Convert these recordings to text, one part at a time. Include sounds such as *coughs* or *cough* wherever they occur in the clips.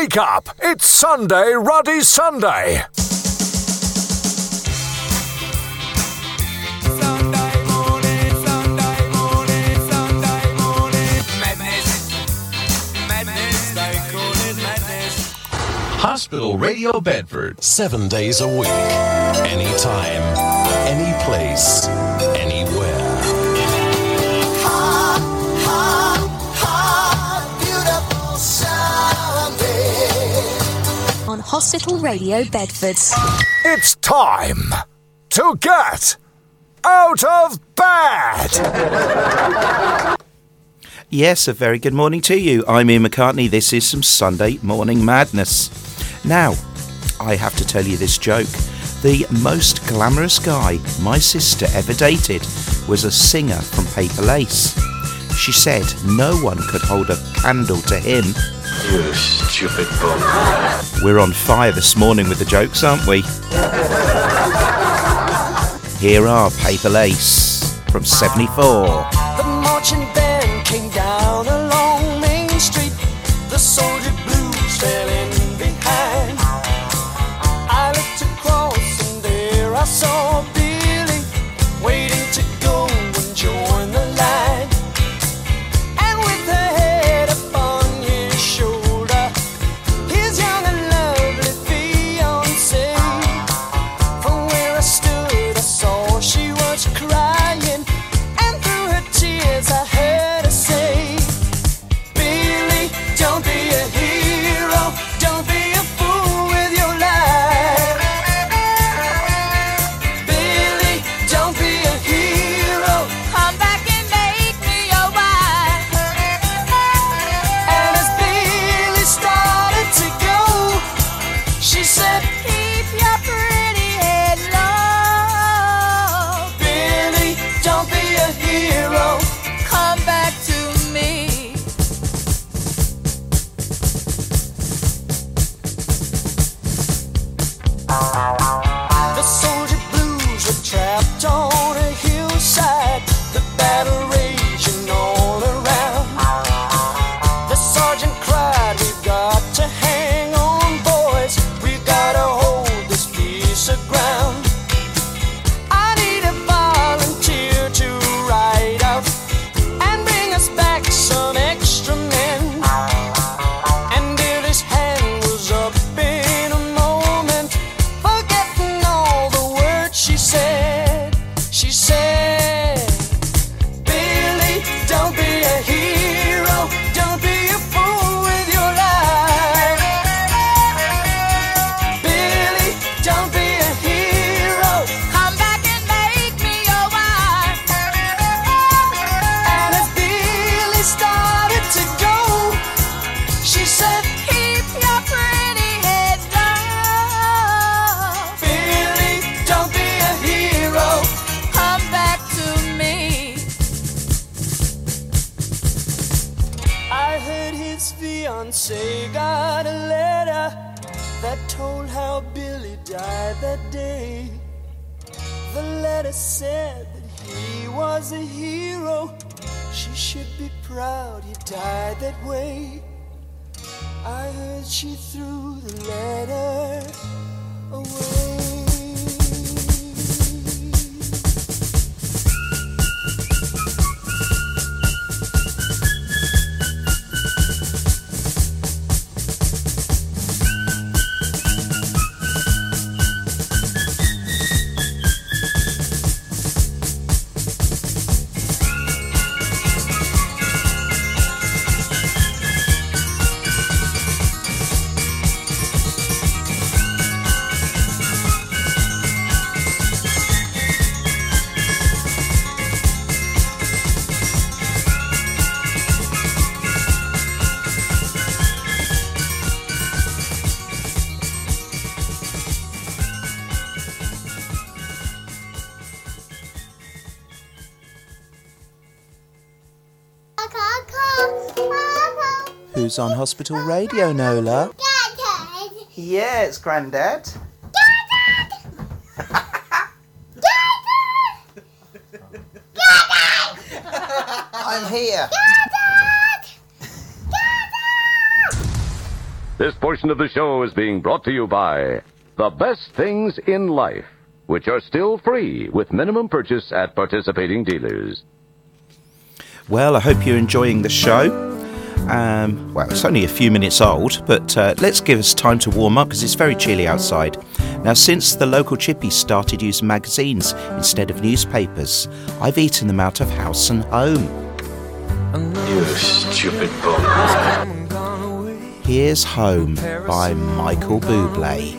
Wake up! It's Sunday, Ruddy Sunday. Sunday morning, Sunday morning, Sunday morning. Madness, madness, they call it madness. Hospital Radio Bedford. Seven days a week. Anytime. Any place. Hospital Radio Bedford. It's time to get out of bed. Yes, a very good morning to you. I'm Ian McCartney. This is some Sunday morning madness. Now, I have to tell you this joke. The most glamorous guy my sister ever dated was a singer from Paper Lace. She said no one could hold a candle to him. You stupid bum. We're on fire this morning with the jokes, aren't we? Here are Paper Lace from 74. Proud he died that way. I heard she threw the letter away. On hospital radio, Nola? Yeah, it's Grandad. I'm here. This portion of the show is being brought to you by The Best Things in Life, which are still free with minimum purchase at participating dealers. Well, I hope you're enjoying the show. Um, well, it's only a few minutes old, but uh, let's give us time to warm up because it's very chilly outside. Now, since the local chippies started using magazines instead of newspapers, I've eaten them out of house and home. You stupid bum. Here's Home by Michael Bublé.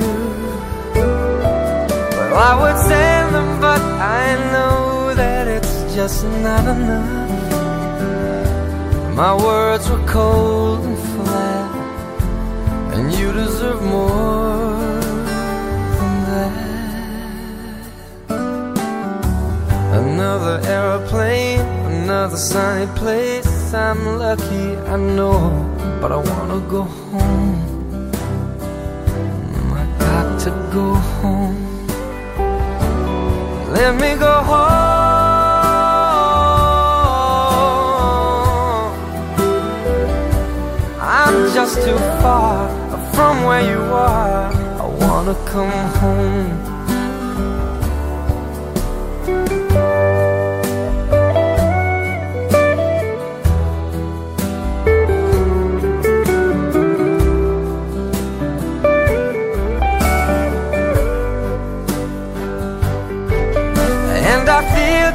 Well, I would send them, but I know that it's just not enough. My words were cold and flat, and you deserve more than that. Another aeroplane, another sunny place. I'm lucky, I know, but I wanna go home. I got to go home. Let me go home. I'm just too far from where you are. I wanna come home.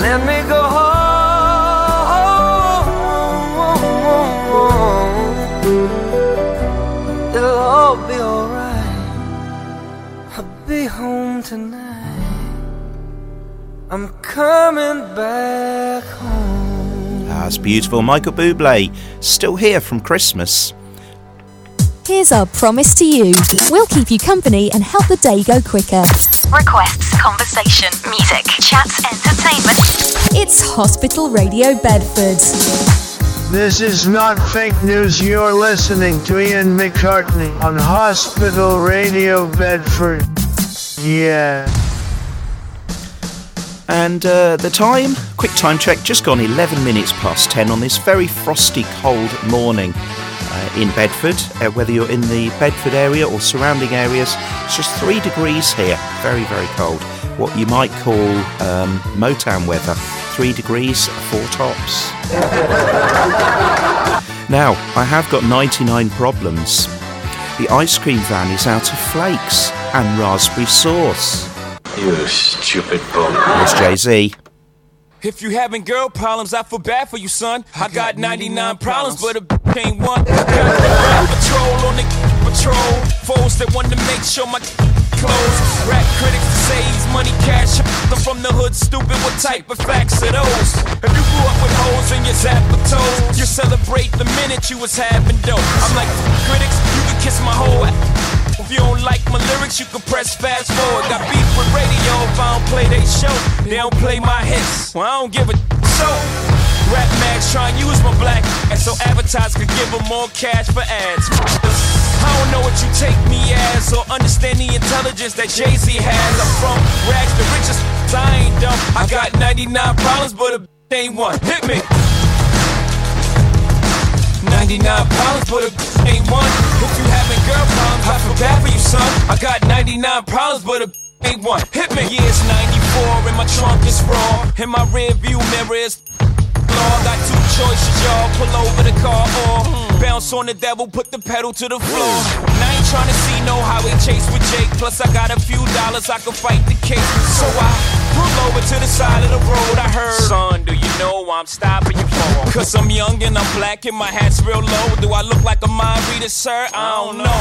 Let me go home. It'll all be alright. I'll be home tonight. I'm coming back home. That's beautiful. Michael Bublé, still here from Christmas. Here's our promise to you. We'll keep you company and help the day go quicker. Requests, conversation, music, chats, entertainment. It's Hospital Radio Bedford. This is not fake news. You're listening to Ian McCartney on Hospital Radio Bedford. Yeah. And uh, the time, quick time check, just gone 11 minutes past 10 on this very frosty, cold morning in Bedford. Uh, whether you're in the Bedford area or surrounding areas, it's just three degrees here. Very, very cold. What you might call um, Motown weather. Three degrees, four tops. *laughs* now, I have got 99 problems. The ice cream van is out of flakes and raspberry sauce. You stupid bum. It's Jay Z. If you having girl problems, I feel bad for you, son. I, got, 99 problems, but a ain't one. Got the patrol on the patrol. Foes that want to make sure my clothes. Rap critics say he's money cash. I'm from the hood, stupid. What type of facts are those? If you grew up with hoes in your zapper toes, you celebrate the minute you was having dope. I'm like critics, you can kiss my whole. If you don't like my lyrics, you can press fast forward. Got beef with radio if I don't play they show. They don't play my hits. Well, I don't give a so. Rap mags try and use my black and so advertisers could give them more cash for ads. I don't know what you take me as or understand the intelligence that Jay Z has. I'm from rags to riches, I ain't dumb. I got 99 problems, but a ain't one. Hit me. 99 problems, but a ain't one. If you having girl problems, I feel bad for you, son. I got 99 problems, but a ain't one. Hit me. Yeah, it's 94 and my trunk is raw. And my rear view mirror is law. Got two choices, y'all. Pull over the car or bounce on the devil, put the pedal to the floor. And I ain't trying to see no highway chase with Jake. Plus, I got a few dollars I can fight the case. So I pull over to the side of the road. I heard, son, do you know I'm stopping you for? Cause I'm young and I'm black and my hat's real low. Do I look like a mind reader, sir? I don't know.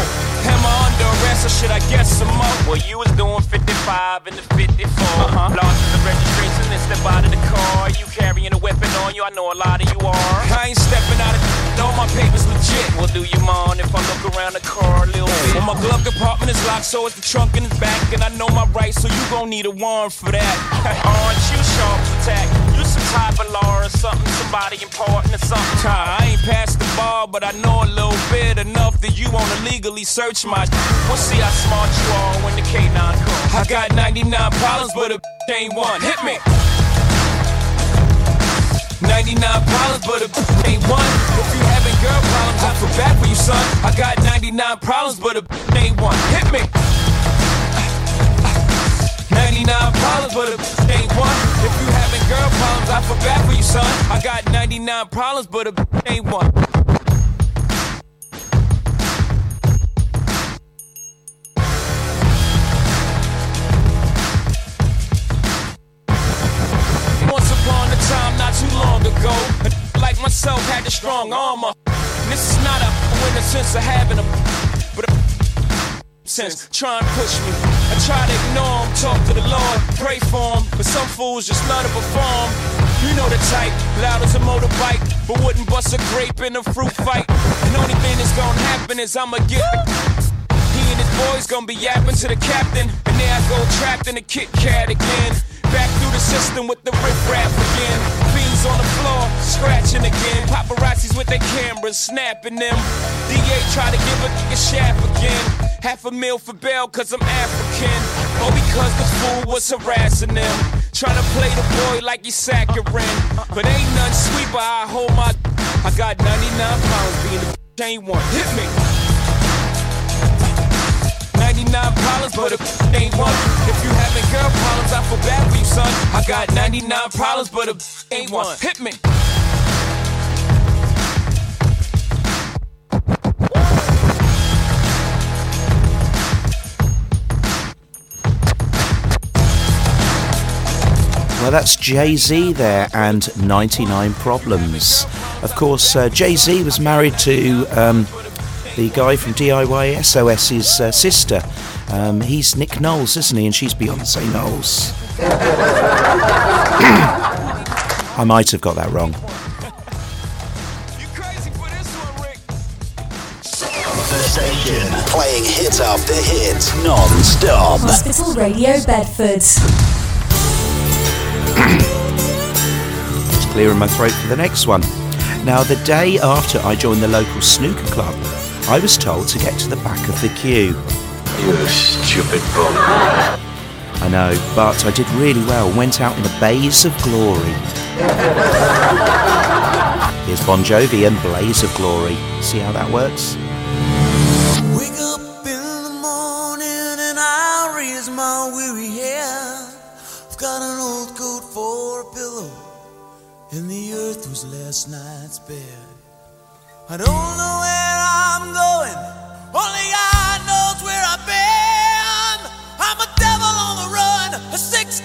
Am I under arrest or should I guess some more? Well, you was doing 55 in the 54. Uh-huh. Lost the registration and step out of the car. You carrying a weapon on you, I know a lot of you are. I ain't stepping out of all my papers legit. Well, do you mind if I look around the car a little bit? Well, my glove compartment is locked, so it's the trunk in the back. And I know my rights, so you gon' need a warrant for that. Aren't you sharp attack? You some type of law or something, somebody important or something. I ain't past the bar, but I know a little bit enough that you wanna legally search my. We'll see how smart you are when the K9 comes. I got 99 problems, but a ain't one. Hit me. 99 problems, but a *laughs* ain't one. If you having girl problems, I feel bad for you, son. I got 99 problems, but a *laughs* ain't one. Hit me. 99 problems, but a *laughs* ain't one. If you having girl problems, I feel bad for you, son. I got 99 problems, but a ain't one. Too long ago, a like myself had the strong armor. And this is not a win the sense of having a, but a sense try and push me. I try to ignore him, talk to the Lord, pray for him, but some fools just love to perform. You know the type, loud as a motorbike, but wouldn't bust a grape in a fruit fight. And only thing that's gonna happen is I'ma get and his boys gonna be yapping to the captain. And there I go trapped in a Kit Kat again. Back through the system with the rip rap again. Fiends on the floor, scratching again. Paparazzis with their cameras, snapping them. DA try to give a nigga shaft again. Half a meal for bail, cause I'm African. Or because the fool was harassing them. Trying to play the boy like he's saccharine. But ain't none sweet, but I hold my. I got 99 pounds being the ain't one. Hit me. 99 problems, but a *laughs* ain't one. If you having girl problems, I feel bad for you, son. I got 99 problems, but a *laughs* ain't one. Hit me. Well, that's Jay Z there and 99 Problems. Of course, uh, Jay Z was married to um, the guy from DIY SOS's uh, sister. Um, he's Nick Knowles, isn't he? And she's Beyonce Knowles. *coughs* I might have got that wrong. The station playing hit after hit, non-stop. Hospital Radio Bedford. Just clearing my throat for the next one. Now, the day after I joined the local snooker club, I was told to get to the back of the queue. You stupid bum. I know, but I did really well. Went out in a blaze of glory. Here's Bon Jovi and Blaze of Glory. See how that works? Wake up in the morning and I raise my weary head. I've got an old coat for a pillow, and the earth was last night's bed. I don't know where I'm going, only God knows where I've been. I'm a devil on the run, a six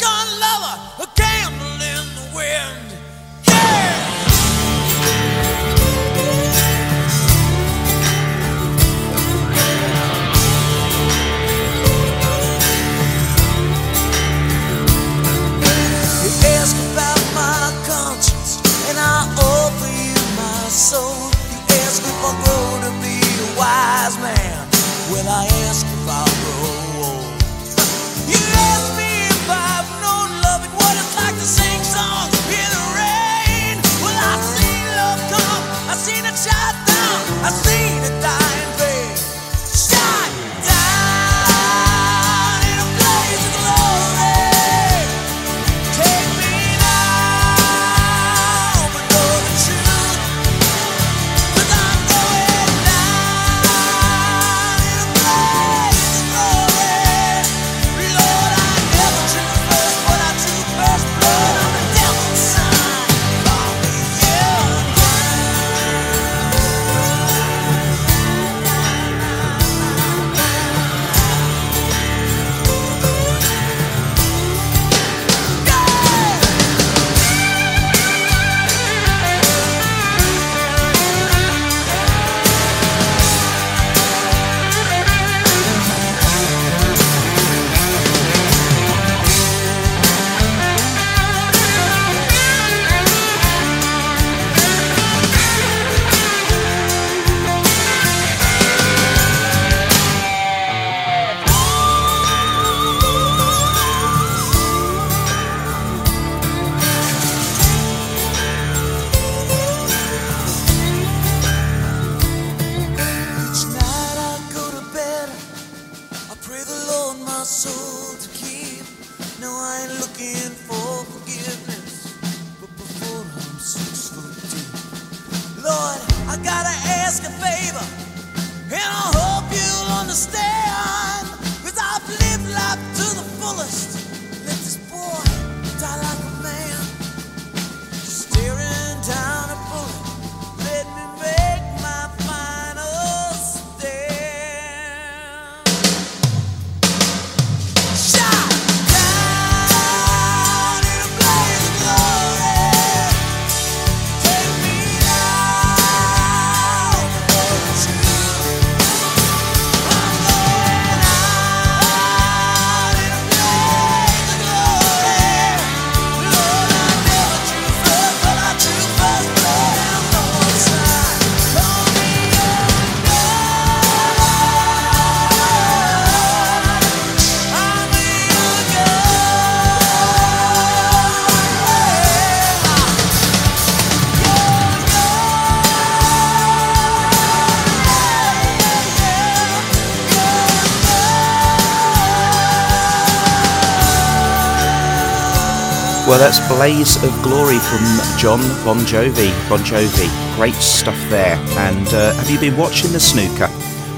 Blaze of Glory from John Bon Jovi. Bon Jovi, great stuff there. And uh, have you been watching the snooker?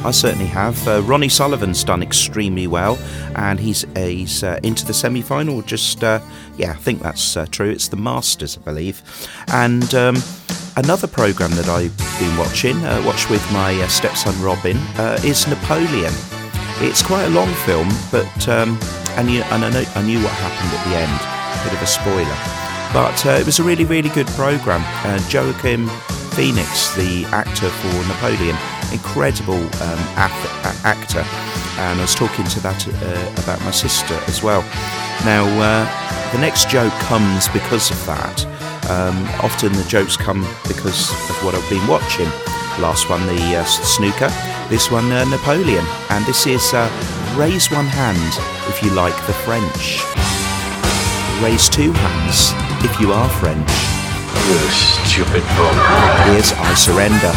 I certainly have. Uh, Ronnie O'Sullivan's done extremely well, and he's uh, he's uh, into the semi-final. Just uh, yeah, I think that's uh, true. It's the Masters, I believe. And um, another program that I've been watching, uh, watched with my stepson Robin, is Napoleon. It's quite a long film, but um, and you, and I know I knew what happened at the end. Bit of a spoiler, but uh, it was a really really good program. Uh, Joachim Phoenix, the actor for Napoleon, incredible um, act- a- actor, and I was talking to that uh, about my sister as well. Now uh, the next joke comes because of that. Um, often the jokes come because of what I've been watching. Last one, the uh, snooker. This one, uh, Napoleon. And this is uh, raise one hand if you like the French. Raise two hands if you are French. You stupid bum. Here's I Surrender.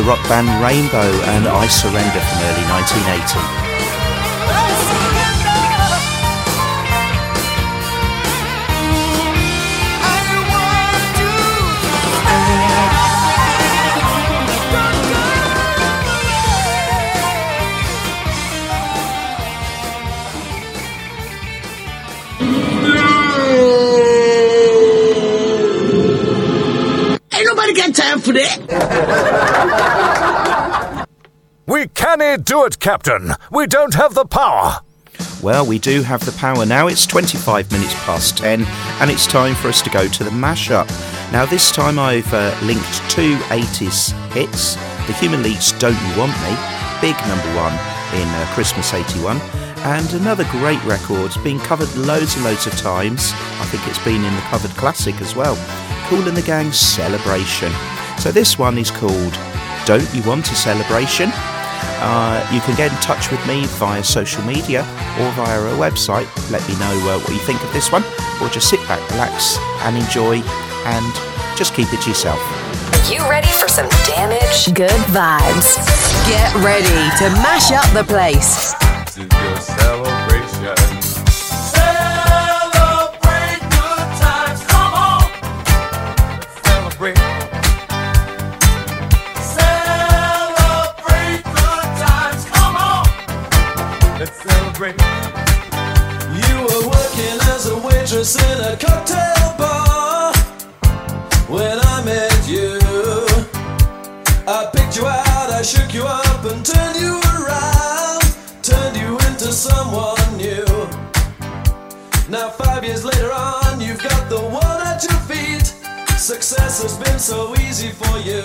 The rock band Rainbow and I Surrender from early 1980. Ain't nobody got time for that. *laughs* Do it, Captain. We don't have the power. Well, we do have the power now. It's 25 minutes past 10, and it's time for us to go to the mashup. Now, this time I've uh, linked two 80s hits The Human League's Don't You Want Me, big number one in uh, Christmas 81, and another great record, been covered loads and loads of times. I think it's been in the covered classic as well. Kool and the Gang Celebration. So, this one is called Don't You Want a Celebration? Uh, you can get in touch with me via social media or via our website. Let me know uh, what you think of this one, or just sit back, relax, and enjoy, and just keep it to yourself. Are you ready for some damage? Good vibes. Get ready to mash up the place. Waitress in a cocktail bar when I met you. I picked you out, I shook you up and turned you around, turned you into someone new. Now, five years later on, you've got the world at your feet. Success has been so easy for you.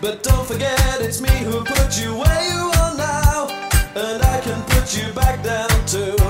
But don't forget, it's me who put you where you are now, and I can put you back down too.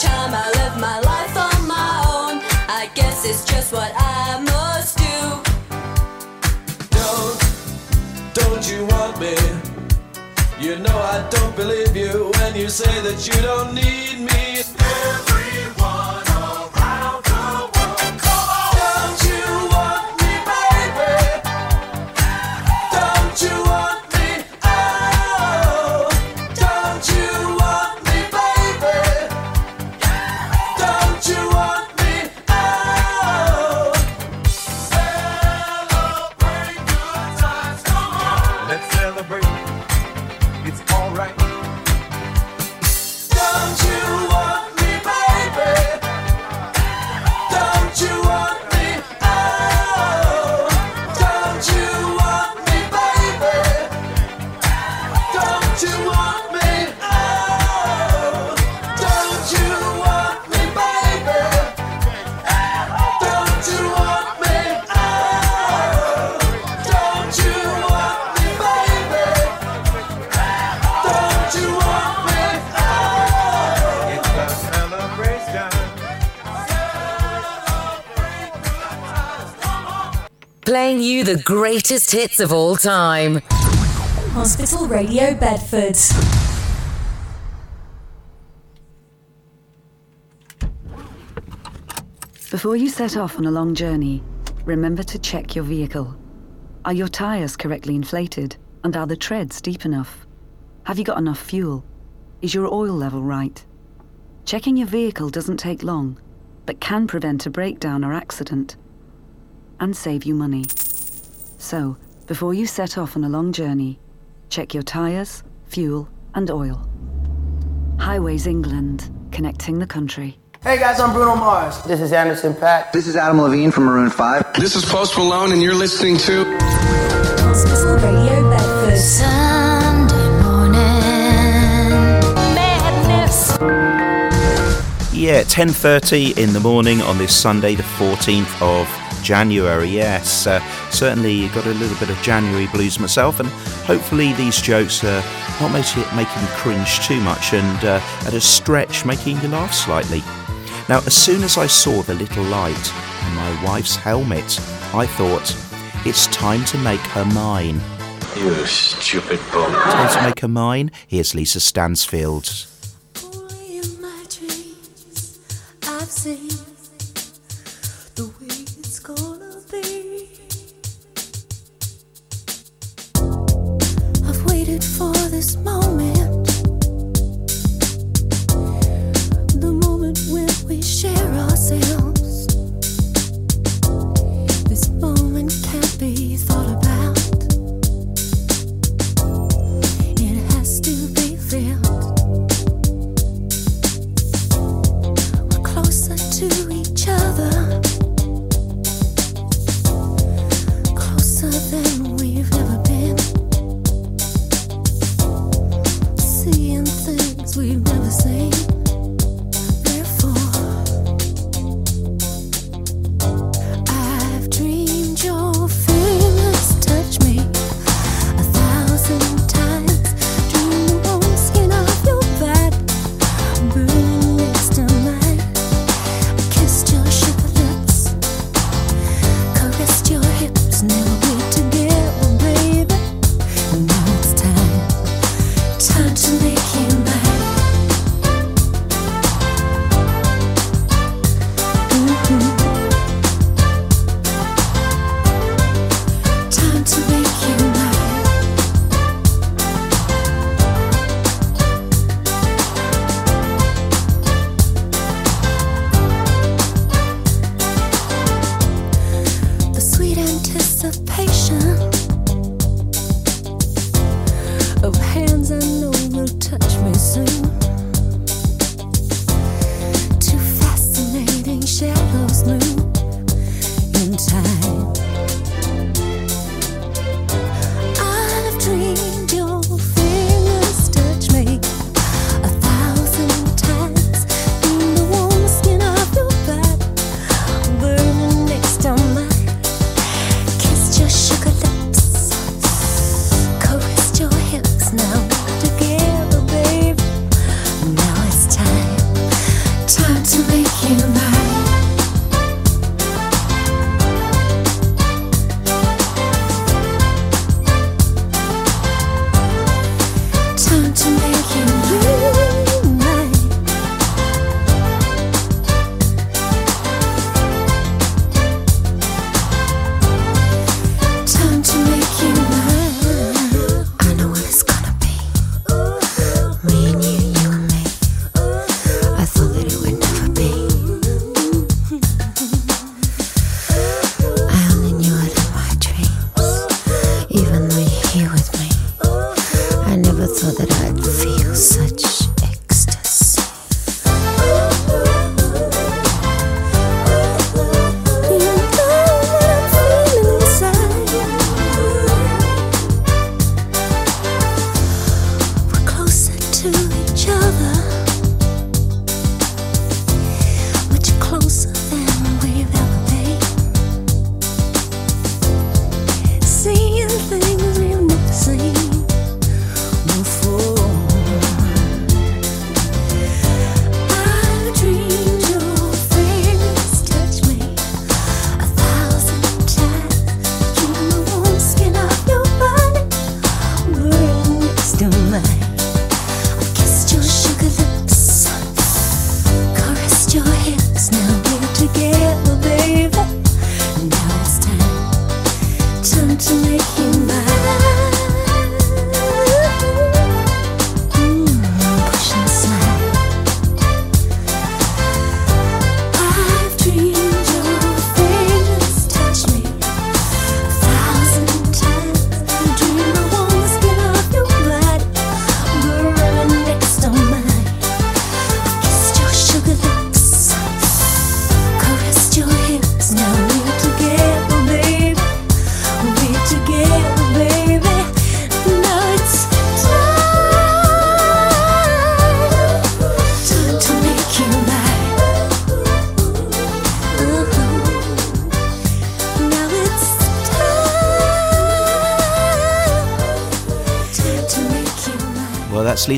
time I live my life on my own. I guess it's just what I must do. Don't, don't you want me? You know I don't believe you when you say that you don't need me. greatest hits of all time. Hospital Radio Bedford. Before you set off on a long journey, remember to check your vehicle. Are your tyres correctly inflated? And are the treads deep enough? Have you got enough fuel? Is your oil level right? Checking your vehicle doesn't take long, but can prevent a breakdown or accident and save you money. So, before you set off on a long journey, check your tyres, fuel, and oil. Highways England, connecting the country. Hey guys, I'm Bruno Mars. This is Anderson Paak. This is Adam Levine from Maroon 5. This is Post Malone, and you're listening to. Yeah, 10.30 in the morning on this Sunday, the 14th of January. Yes, uh, certainly got a little bit of January blues myself, and hopefully these jokes are not making, you cringe too much and uh, at a stretch making you laugh slightly. Now, as soon as I saw the little light on my wife's helmet, I thought, it's time to make her mine. You stupid bum. Time to make her mine? Here's Lisa Stansfield. Boy,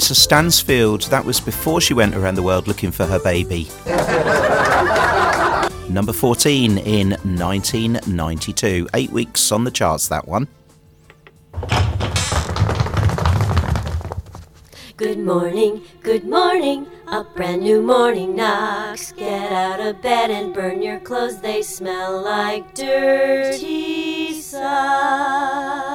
Lisa Stansfield. That was before she went around the world looking for her baby. *laughs* Number 14 in 1992. Eight weeks on the charts, that one. Good morning, good morning. A brand new morning knocks. Get out of bed and burn your clothes. They smell like dirty socks.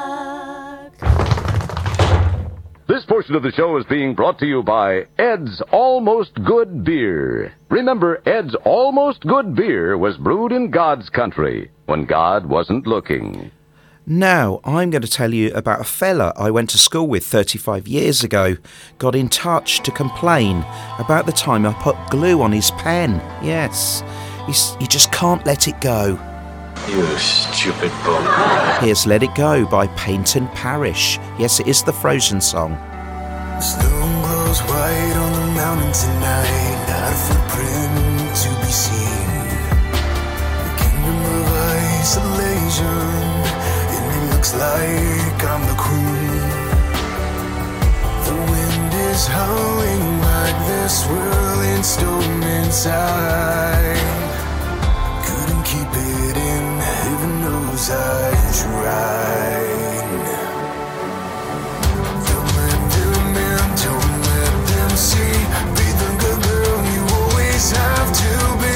This portion of the show is being brought to you by Ed's Almost Good Beer. Remember, Ed's Almost Good Beer was brewed in God's country when God wasn't looking. Now, I'm going to tell you about a fella I went to school with 35 years ago. Got in touch to complain about the time I put glue on his pen. Yes, you just can't let it go. You stupid bum. Here's Let It Go by Peyton Parrish. Yes, it is the Frozen song. The stone glows white on the mountain tonight, not a footprint to be seen. The kingdom of isolation, and it looks like I'm the queen. The wind is howling like this whirling storm inside. I. Don't let them don't let them see. Be the good girl you always have to be.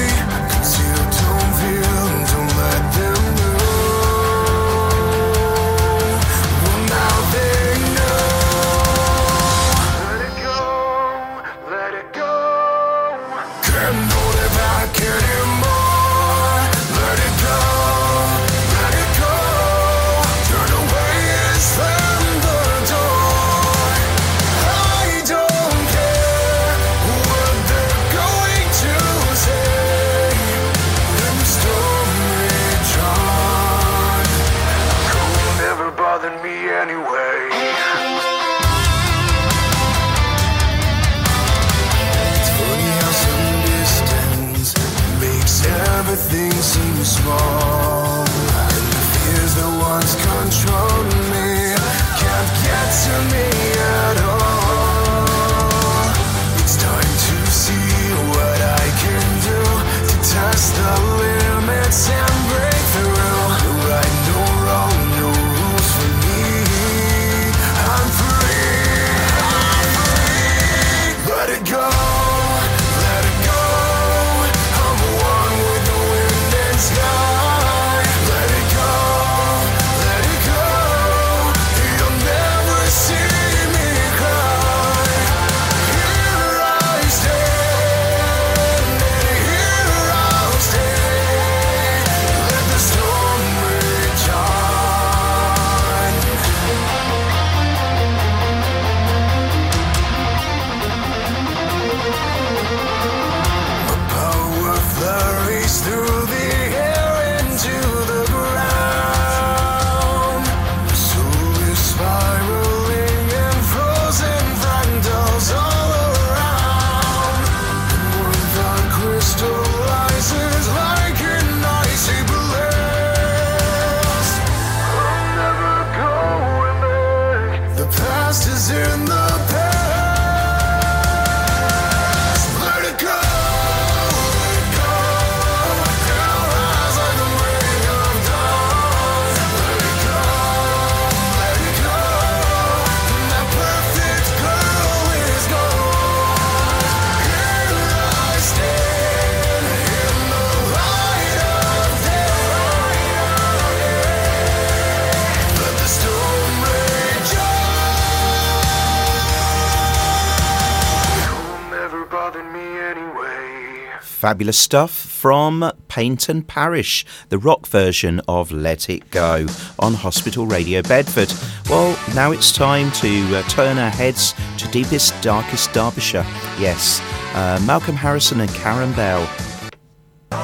Fabulous stuff from Peyton Parrish, the rock version of Let It Go on Hospital Radio Bedford. Well, now it's time to uh, turn our heads to deepest, darkest Derbyshire. Yes, uh, Malcolm Harrison and Karen Bell.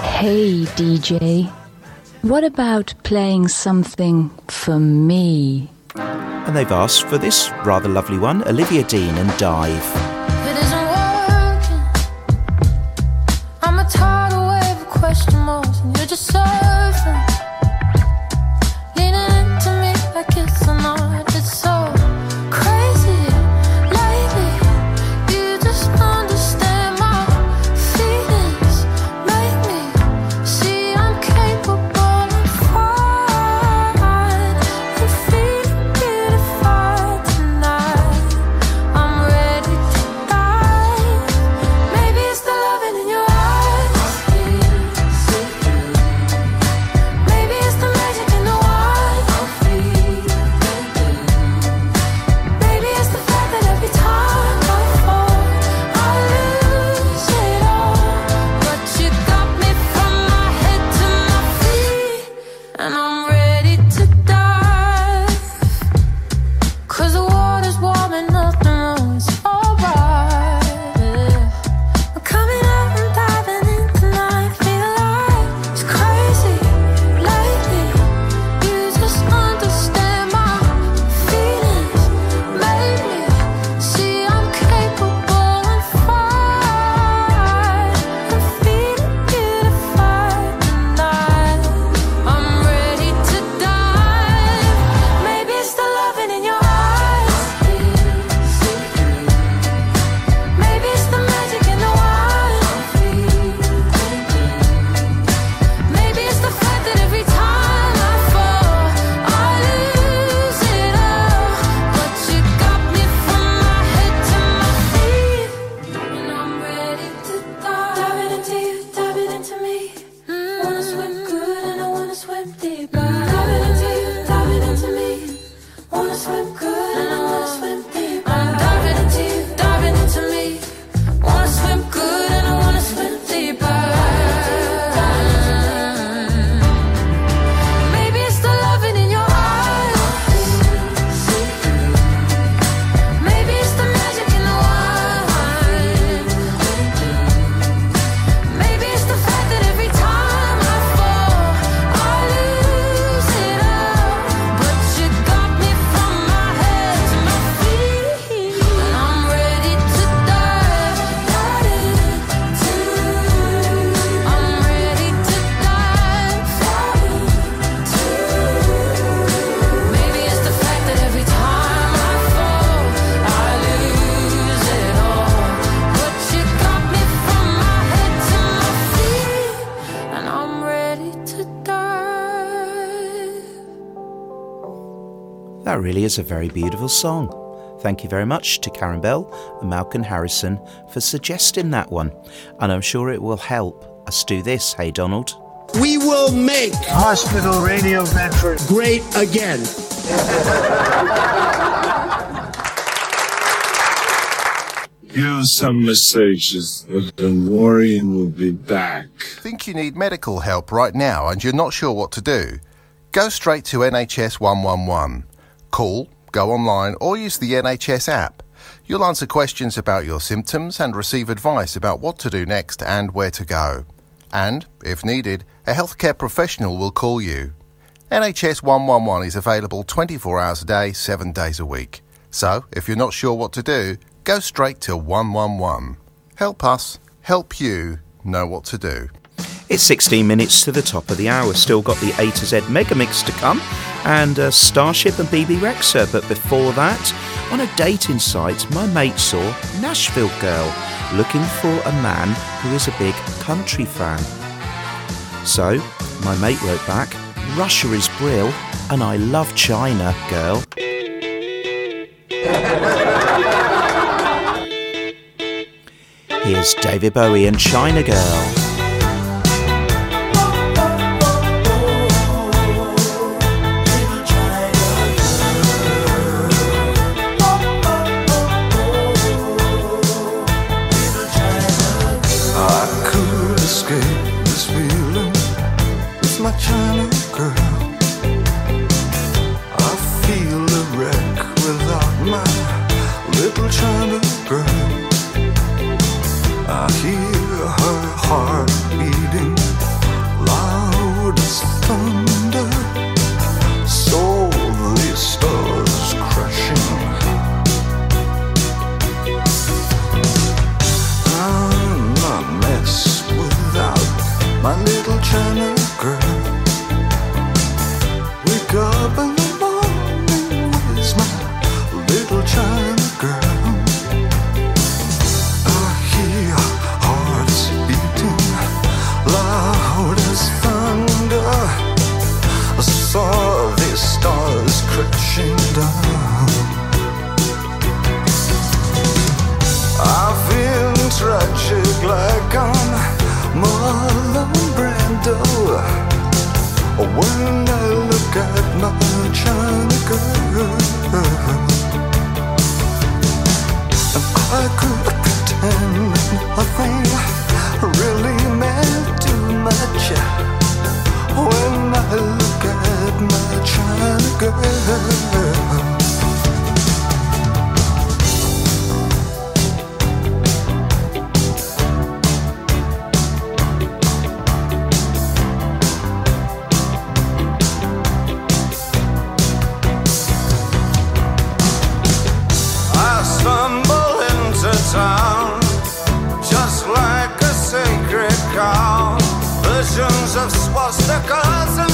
Hey, DJ. What about playing something for me? And they've asked for this rather lovely one Olivia Dean and Dive. I'm a tidal wave of question marks, and you're just surfing. That really is a very beautiful song. Thank you very much to Karen Bell and Malcolm Harrison for suggesting that one. And I'm sure it will help us do this. Hey, Donald. We will make Hospital Radio Bedford great again. Here's some messages and Warren will be back. Think you need medical help right now and you're not sure what to do? Go straight to NHS 111. Call, go online, or use the NHS app. You'll answer questions about your symptoms and receive advice about what to do next and where to go. And, if needed, a healthcare professional will call you. NHS 111 is available 24 hours a day, 7 days a week. So, if you're not sure what to do, go straight to 111. Help us, help you know what to do. It's 16 minutes to the top of the hour. Still got the A to Z mega mix to come and uh, Starship and Bebe Rexha. But before that, on a dating site, my mate saw Nashville Girl looking for a man who is a big country fan. So, my mate wrote back, Russia is brill and I love China, girl. Here's David Bowie and China Girl. China girl. I hear her heart beating loud as thunder. The stars crashing. I'm without my little China saw stars crashing down. I feel tragic like I'm Marlon Brando when I look at my China girl. I could pretend nothing really meant too much when I look at my China girl. Of swastikas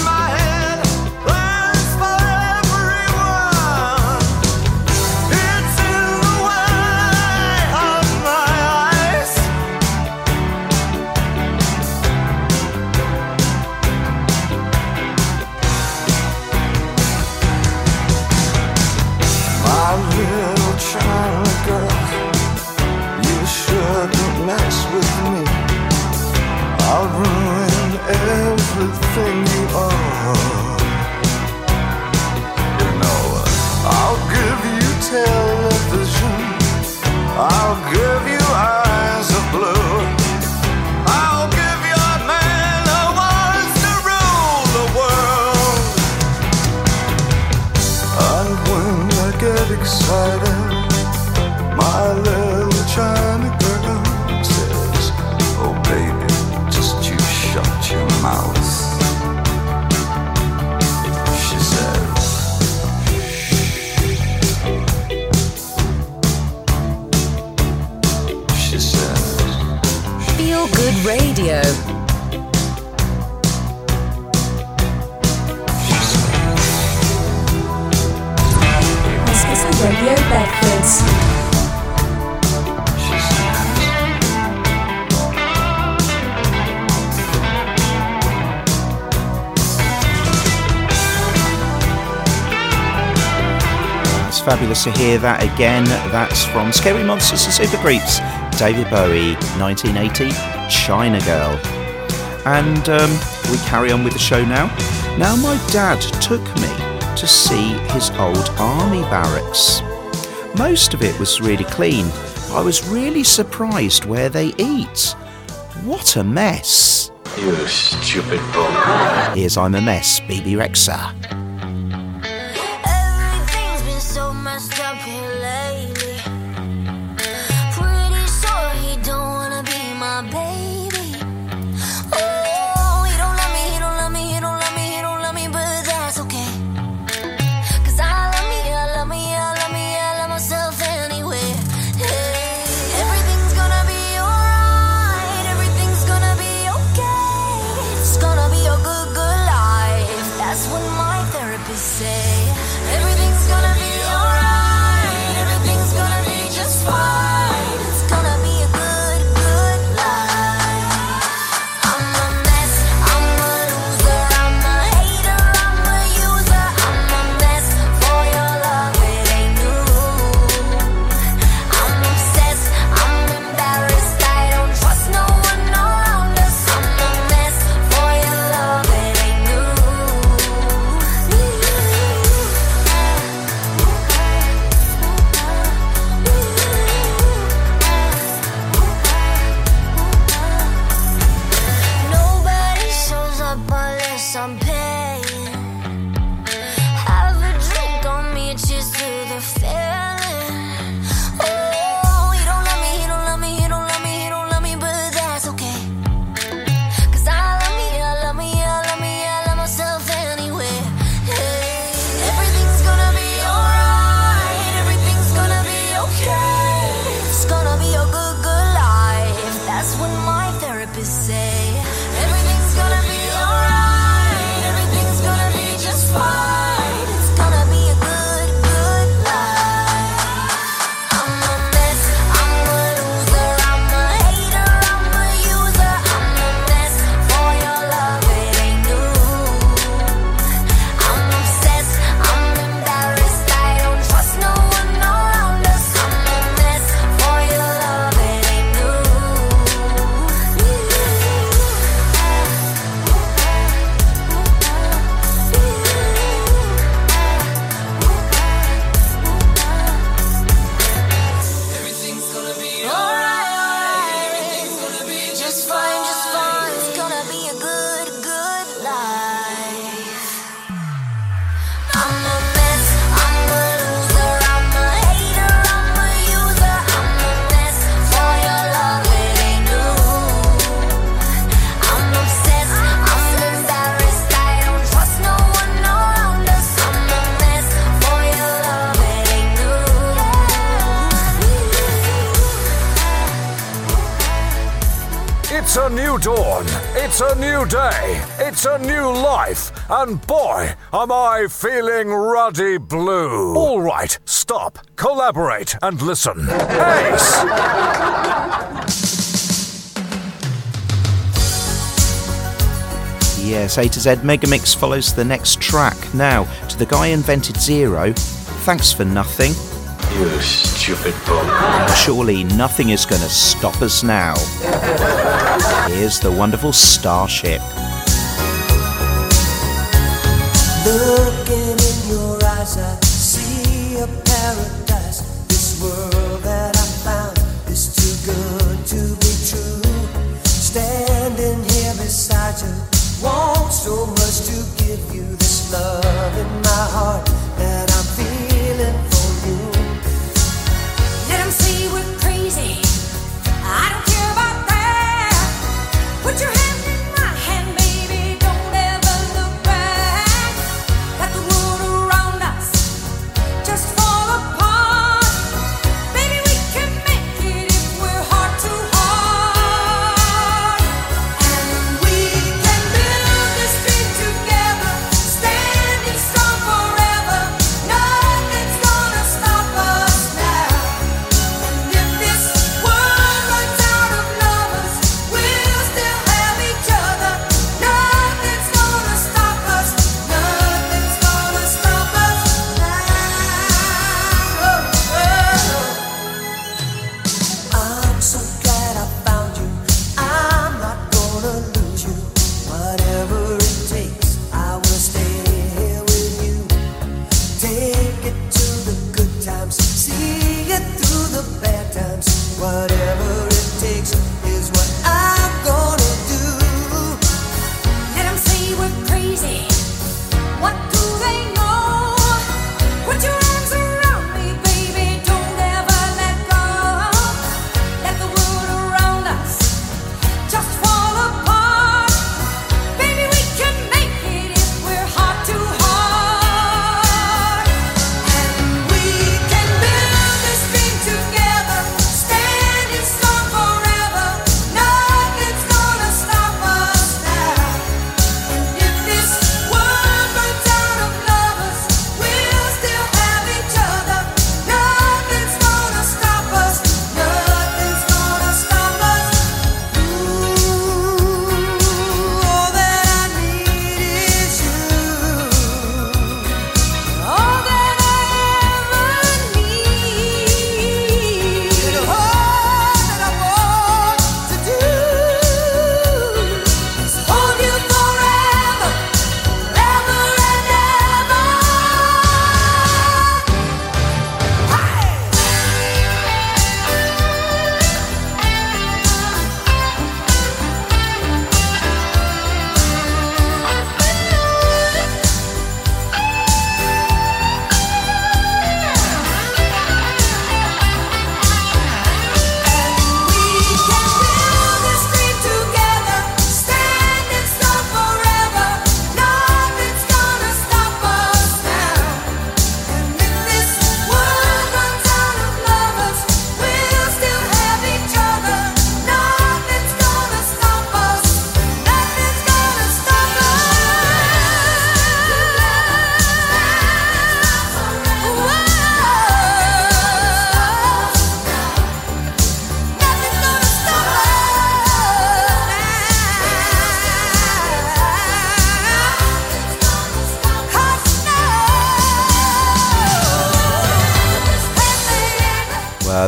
fabulous to hear that again. That's from Scary Monsters and Super Creeps, David Bowie, 1980, China Girl. And um, we carry on with the show now. Now, my dad took me to see his old army barracks. Most of it was really clean. I was really surprised where they eat. What a mess! You stupid bum. Here's I'm a Mess, Bebe Rexha. and boy, am I feeling ruddy blue. All right, stop, collaborate, and listen. Ace! Yes, A to Z Megamix follows the next track. Now, to the guy invented Zero, thanks for nothing. You stupid bum. Surely nothing is going to stop us now. Here's the wonderful Starship love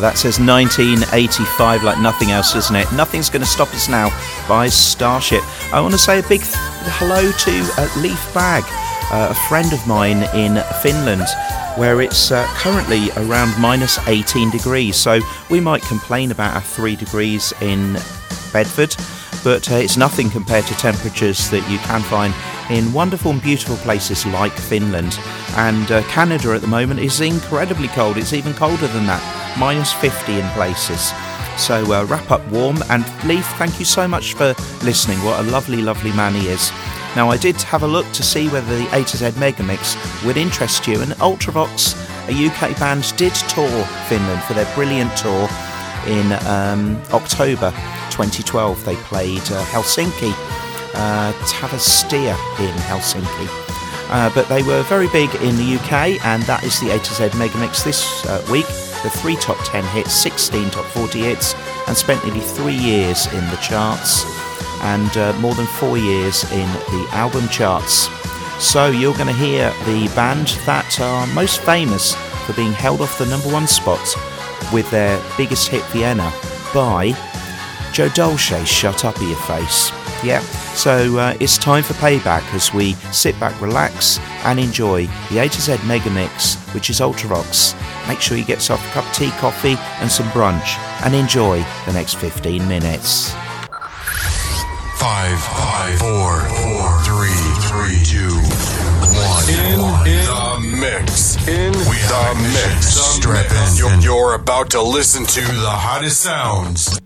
That says 1985 like nothing else, isn't it? Nothing's going to stop us now by Starship. I want to say a big hello to uh, Leaf Bag, uh, a friend of mine in Finland, where it's uh, currently around minus 18 degrees. So we might complain about our three degrees in Bedford, but uh, it's nothing compared to temperatures that you can find in wonderful and beautiful places like Finland. And uh, Canada at the moment is incredibly cold. It's even colder than that, minus 50 in places. So uh, wrap up warm. And Leaf, thank you so much for listening. What a lovely, lovely man he is. Now, I did have a look to see whether the A to Z Megamix would interest you, and Ultravox, a UK band, did tour Finland for their brilliant tour in um, October 2012. They played uh, Helsinki, uh, Tavastia in Helsinki. Uh, but they were very big in the UK, and that is the A to Z Megamix this uh, week. The three top 10 hits, 16 top 40 hits, and spent nearly three years in the charts and uh, more than four years in the album charts. So you're going to hear the band that are most famous for being held off the number one spot with their biggest hit Vienna by Joe Dolce, Shut Up Your Face. Yeah, so uh, it's time for payback as we sit back, relax, and enjoy the A to Z Mega Mix, which is Ultravox. Make sure you get yourself a cup of tea, coffee, and some brunch, and enjoy the next 15 minutes. Five, five, four, four, three, three, two, one. In, in the mix. In We the the mix. Strap in. You're, you're about to listen to the hottest sounds.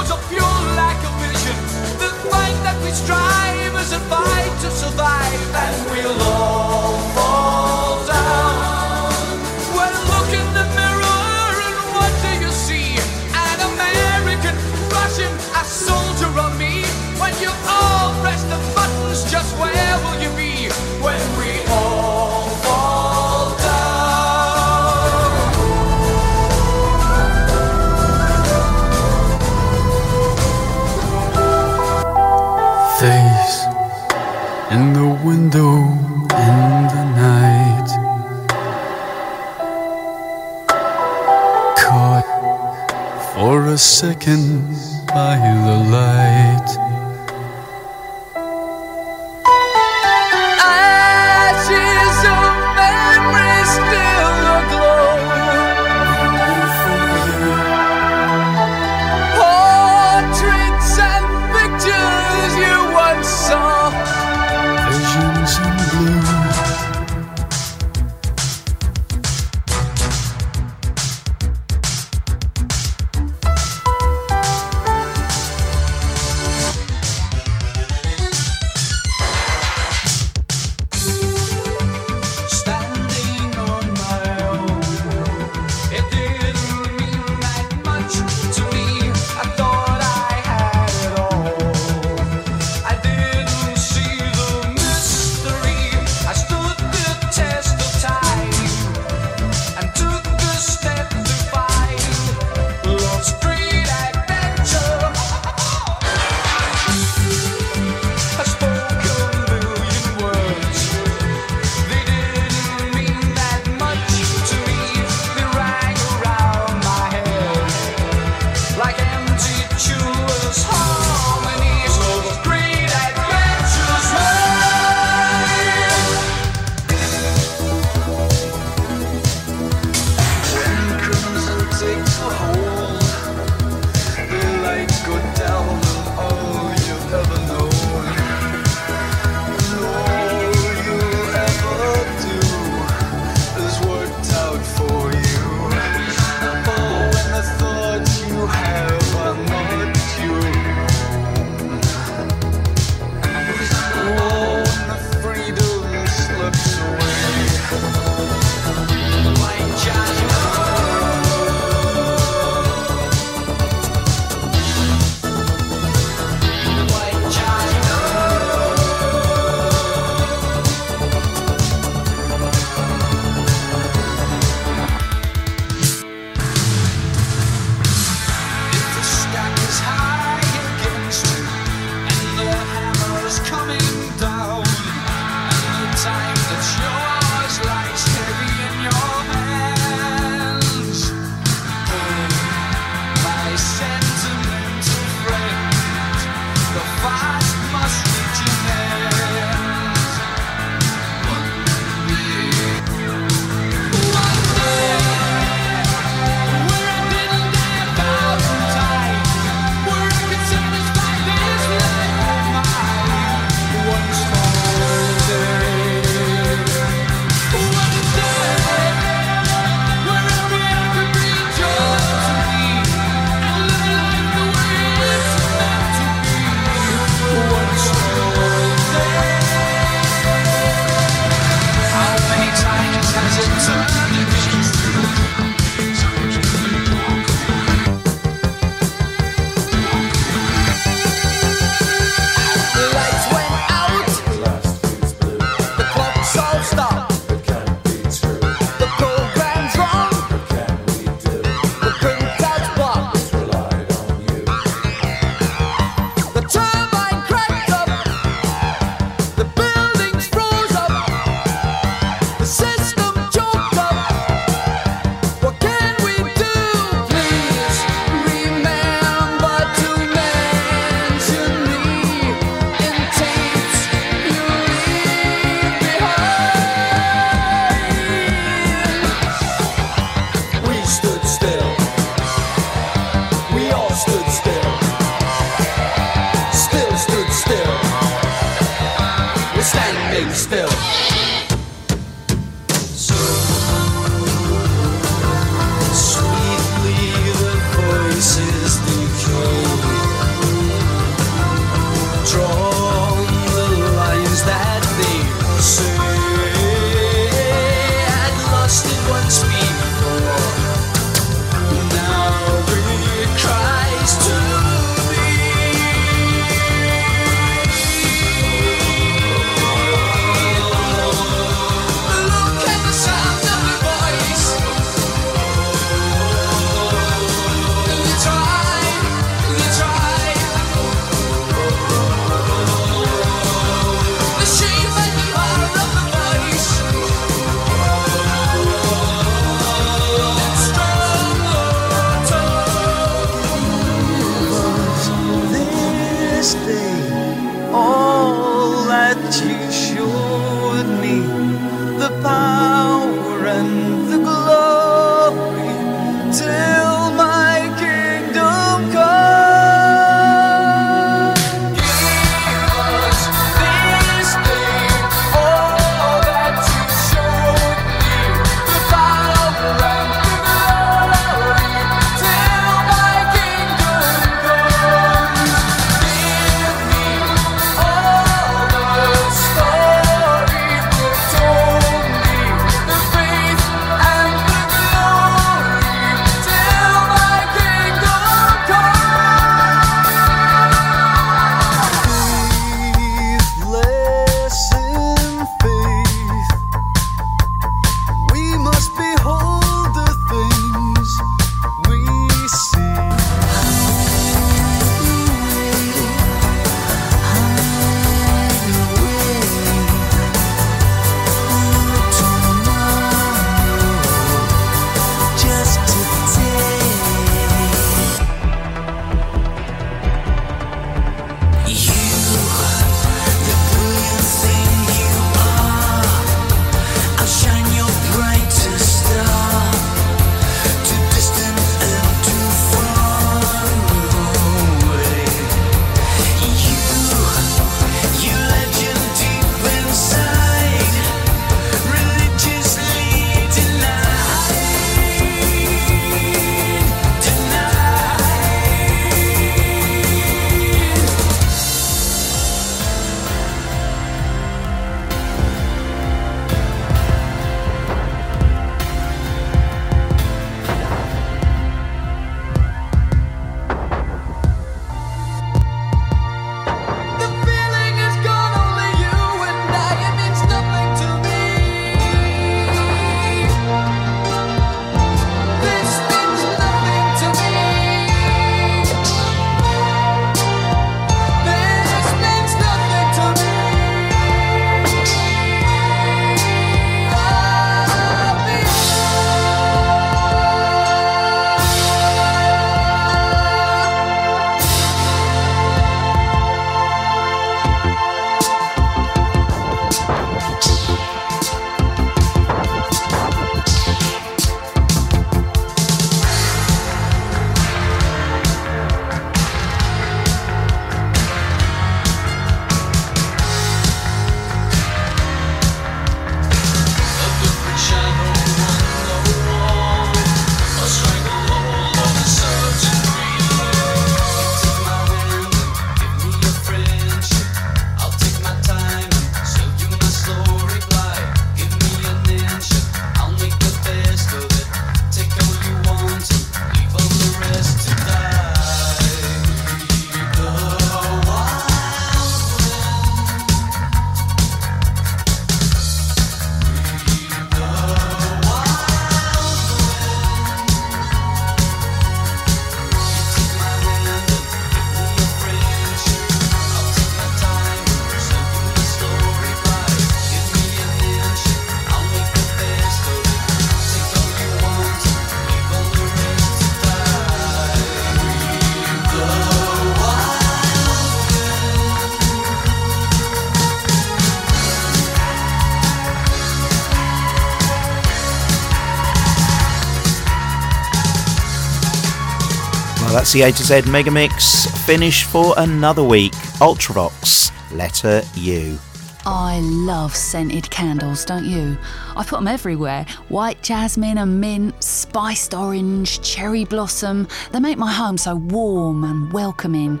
Well, that's the A to Z Mega Mix. Finished for another week. Ultravox, letter U. I love scented candles, don't you? I put them everywhere white jasmine and mint, spiced orange, cherry blossom. They make my home so warm and welcoming.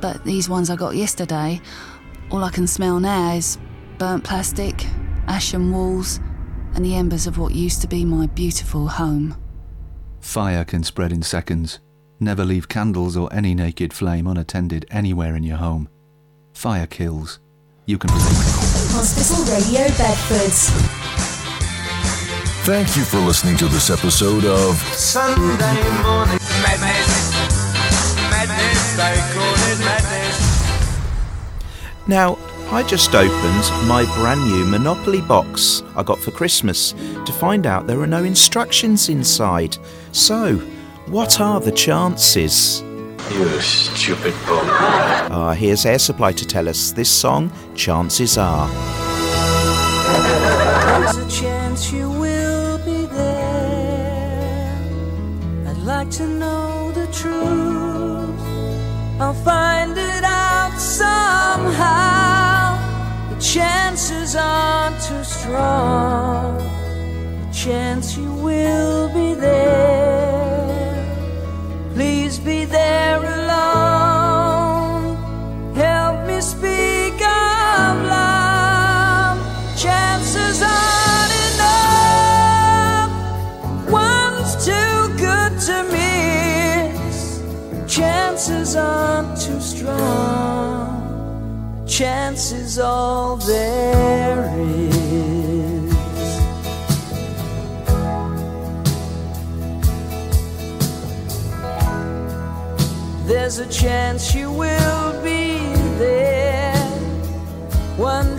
But these ones I got yesterday, all I can smell now is burnt plastic, ashen walls, and the embers of what used to be my beautiful home. Fire can spread in seconds. Never leave candles or any naked flame unattended anywhere in your home. Fire kills. You can protect. Hospital Radio Bedford. Thank you for listening to this episode of Sunday morning madness. Madness, they call it madness. Now, I just opened my brand new Monopoly box I got for Christmas to find out there are no instructions inside. So, what are the chances? You stupid bum. Ah, here's Air Supply to tell us this song, Chances Are. There's a chance you will be there. I'd like to know the truth. I'll find it out somehow. The chances aren't too strong. The chance you will be there. Be there alone. Help me speak of love. Chances aren't enough. One's too good to miss. Chances aren't too strong. Chances all there is. There's a chance you will be there, wondering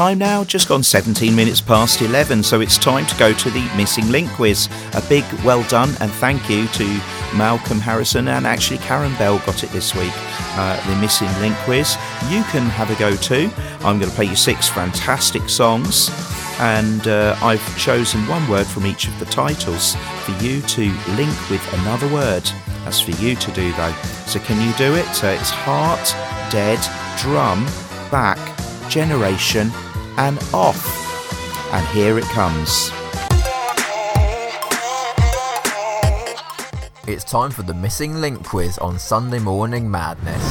time now? Just gone 17 minutes past 11, so it's time to go to the Missing Link quiz. A big well done and thank you to Malcolm Harrison and actually Karen Bell got it this week. Uh, the Missing Link quiz. You can have a go too. I'm going to play you six fantastic songs, and uh, I've chosen one word from each of the titles for you to link with another word. That's for you to do though. So can you do it? Uh, it's heart, dead, drum, back, generation, and off. And here it comes. It's time for the Missing Link quiz on Sunday Morning Madness.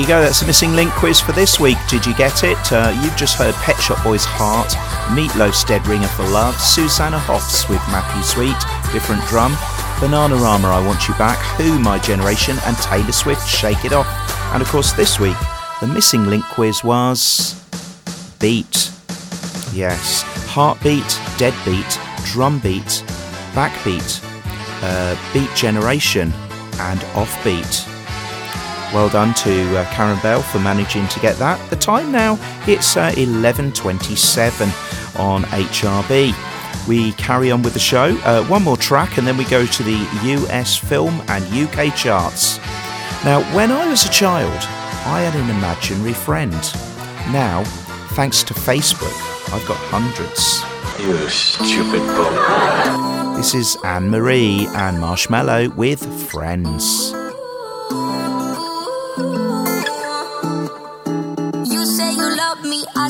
You go. That's the missing link quiz for this week. Did you get it? Uh, you've just heard Pet Shop Boys' Heart, Meatloaf's Dead Ringer for Love, Susanna Hoffs with Matthew Sweet, Different Drum, Bananarama, I Want You Back, Who, My Generation, and Taylor Swift, Shake It Off. And of course, this week, the missing link quiz was beat. Yes, heartbeat, deadbeat, drum beat, backbeat, uh, beat generation, and offbeat. Well done to uh, Karen Bell for managing to get that. The time now it's uh, 11:27 on HRB. We carry on with the show. Uh, one more track, and then we go to the US film and UK charts. Now, when I was a child, I had an imaginary friend. Now, thanks to Facebook, I've got hundreds. You stupid bum. This is Anne Marie and Marshmello with Friends.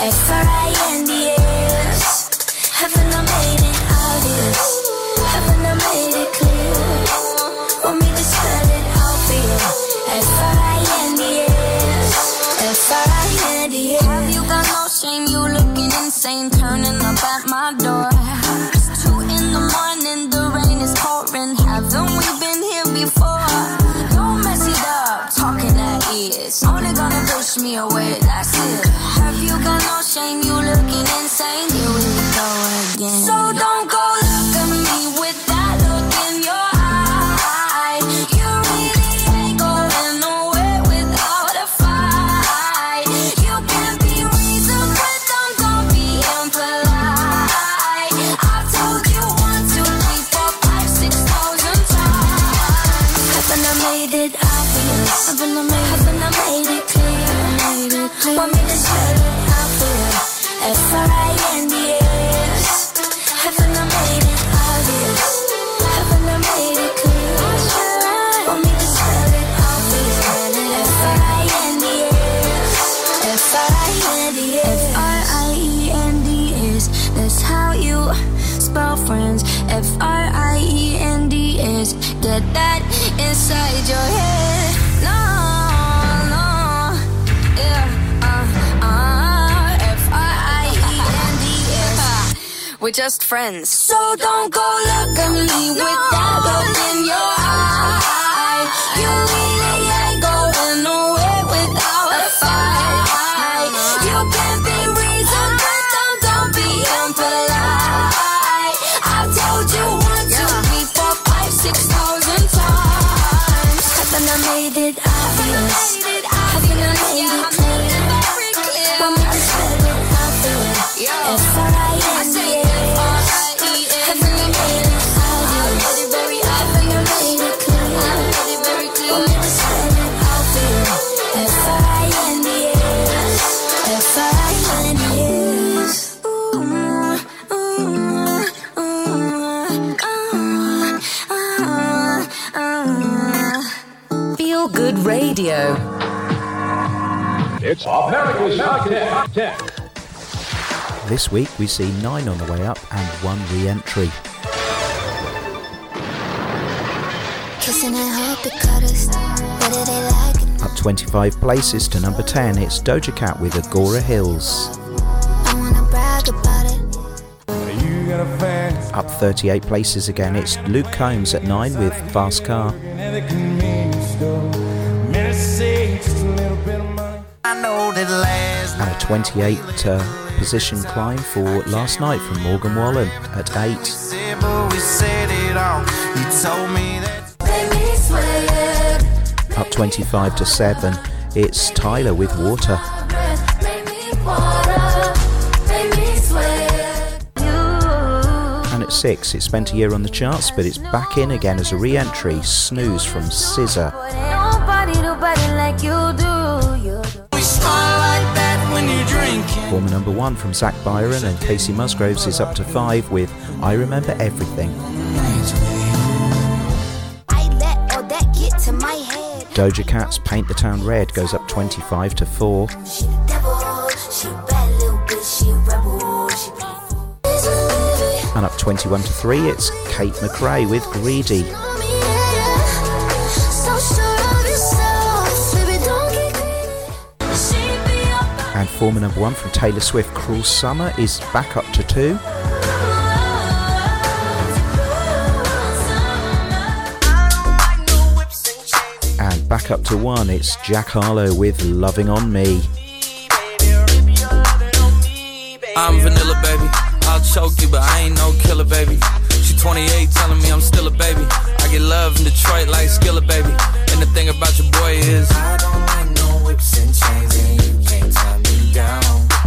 F-R-I-N-D-S. I made it obvious? Haven't I made it clear? Spell it out for you? Have you got no shame? You looking insane, turning up at my door. Ears. Only gonna push me away, that's it. Have you got no shame? You looking insane? Here we go again. So don't go Get that inside your head. No, no. Yeah. Uh, uh. We're just friends. So don't go look at me with that look in your eye. You really obvious? Feel Good Radio. It's America's Top 10. This week we see nine on the way up and one re entry. Kissing and hope the cutters. What do they like? Up 25 places to number 10, it's Doja Cat with Agora Hills. I wanna brag about it. Up 38 places again, it's Luke Combs at 9 with Fast Car. 28 uh, position climb for last night from Morgan Wallen at 8. night, but we said it all. You told me that. Baby, swear. Up 25 to 7, it's Tyla with Water. And at 6, it spent a year on the charts, but it's back in again as a re entry, Snooze from SZA. Former number 1 from Zach Bryan and Kacey Musgraves is up to 5 with I Remember Everything. I let all that get to my head. Doja Cat's Paint the Town Red goes up 25 to 4. She the devil. She a bad little bitch. She a rebel. She beautiful. And up 21 to 3, it's Tate McRae with Greedy. Former number 1 from Taylor Swift, Cruel Summer, is back up to 2. And back up to 1, it's Jack Harlow with Loving on Me. I'm vanilla, baby. I'll choke you, but I ain't no killer, baby. She 28, telling me I'm still a baby. I get love in Detroit like baby. And the thing about your boy is, I don't like no whips and chains, and you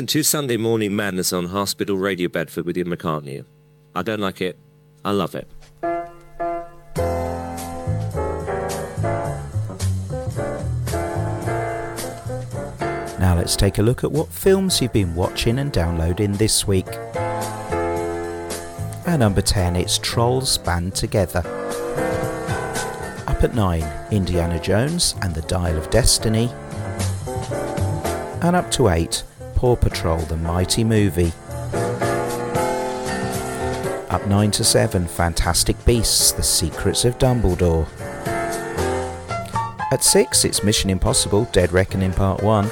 Listen to Sunday Morning Madness on Hospital Radio Bedford with Ian McCartney. I don't like it. I love it. Now let's take a look at what films you've been watching and downloading this week. At number 10, it's Trolls Band Together. Up at 9, Indiana Jones and the Dial of Destiny. And up to 8, Paw Patrol The Mighty Movie. Up 9 to 7, Fantastic Beasts The Secrets of Dumbledore. At 6, it's Mission Impossible Dead Reckoning Part 1.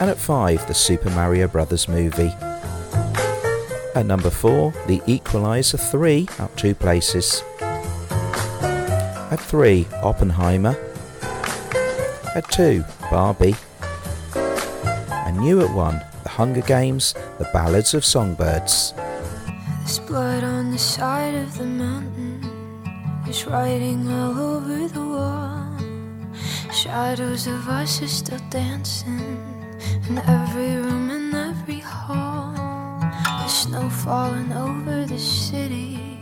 And at 5, the Super Mario Brothers movie. At number 4, The Equalizer 3, up two places. At 3, Oppenheimer. At 2, Barbie. And new at 1, The Hunger Games, The Ballads of Songbirds. There's blood on the side of the mountain. There's writing all over the wall. Shadows of us are still dancing in every room and every hall. The snow falling over the city.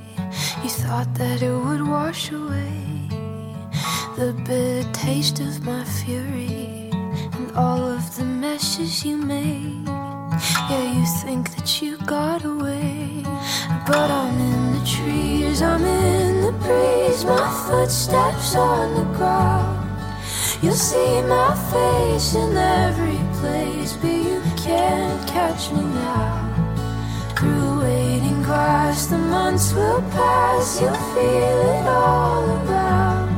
You thought that it would wash away the bitter taste of my fury all of the messes you made. Yeah, you think that you got away, but I'm in the trees, I'm in the breeze, my footsteps on the ground. You'll see my face in every place, but you can't catch me now. Through waiting grass, the months will pass, you'll feel it all around.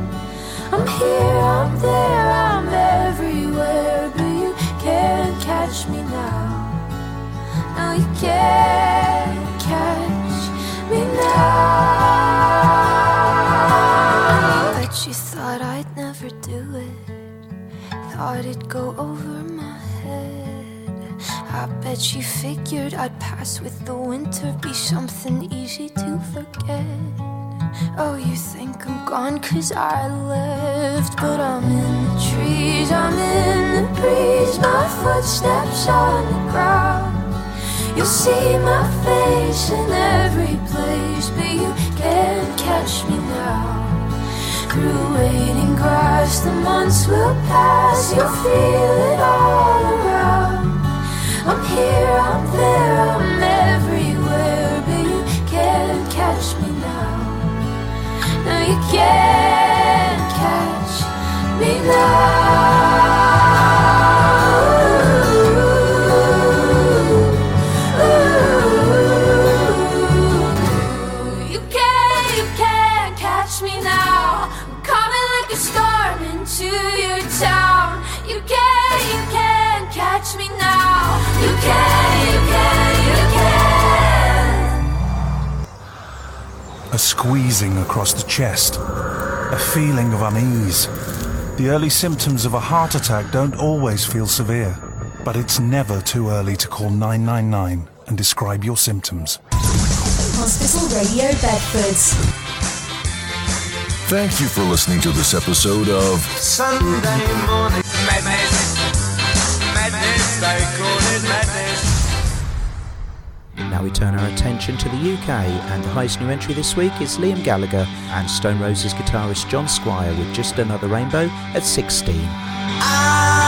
I'm here, I'm there, I'm everywhere, catch me now. No, you can't catch me now. Bet you thought I'd never do it. Thought it'd go over my head. I bet you figured I'd pass with the winter, be something easy to forget. Oh, you think I'm gone cause I left, but I'm in the trees, I'm in the breeze, my footsteps on the ground. You'll see my face in every place, but you can't catch me now. Through waiting grass, the months will pass, you'll feel it all around. I'm here, I'm there, I'm everywhere, but you can't catch me now. No, you can't catch me now. A squeezing across the chest, a feeling of unease. The early symptoms of a heart attack don't always feel severe, but it's never too early to call 999 and describe your symptoms. Hospital Radio Bedford. Thank you for listening to this episode of Sunday morning madness. Madness, I call it madness. Now we turn our attention to the UK, and the highest new entry this week is Liam Gallagher and Stone Roses guitarist John Squire with Just Another Rainbow at 16. This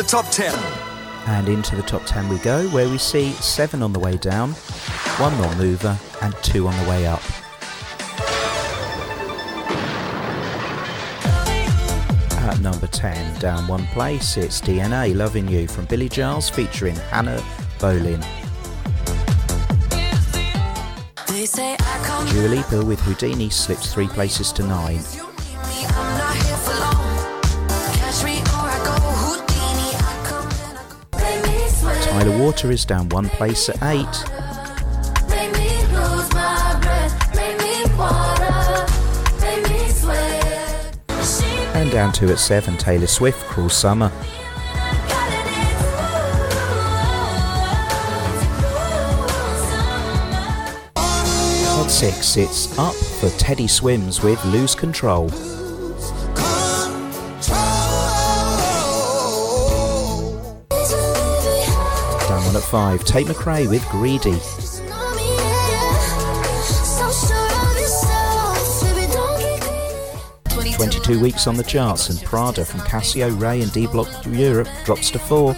the top 10. And into the top 10 we go, where we see seven on the way down, one non-mover, and two on the way up. At number 10, down one place, it's DNA Loving You from Billy Gillies featuring Hannah Boleyn. They say Dua Lipa with Houdini slips three places to nine. Tyla Water is down one place at eight. Make me lose my breath. Make me wanna. Make me sweat. And down two at seven, Taylor Swift, Cruel Summer. At six, it's up for Teddy Swims with Lose Control. Five, Tate McRae with Greedy. 22 weeks on the charts, and Prada from cassö, RAYE, and D Block Europe drops to four.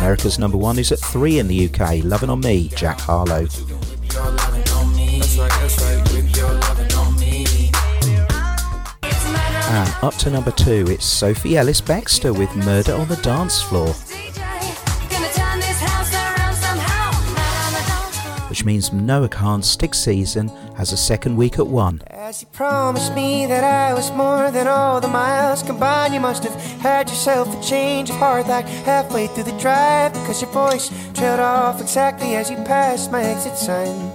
America's number one is at three in the UK. Loving on Me, Jack Harlow. Up to number two, it's Sophie Ellis Bextor with Murder on the Dance Floor, which means Noah Kahan's Stick season has a second week at one. As you promised me that I was more than all the miles combined, you must have had yourself a change of heart like halfway through the drive because your voice trailed off exactly as you passed my exit sign.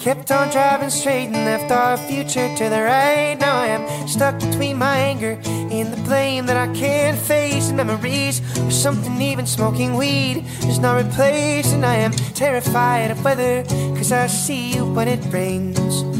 Kept on driving straight and left our future to the right. Now I am stuck between my anger and the blame that I can't face. And memories of something even smoking weed is not replaced. And I am terrified of weather because I see you when it rains.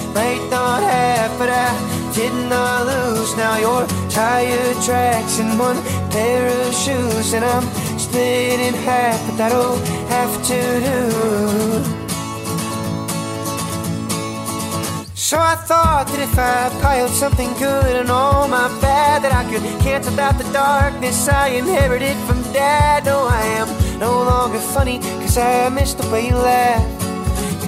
might not have, but I did not lose. Now your tire tracks in one pair of shoes, and I'm split in half, but that'll have to do. So I thought that if I piled something good and all my bad, that I could cancel out the darkness I inherited from dad. No, I am no longer funny, cause I miss the way you laugh.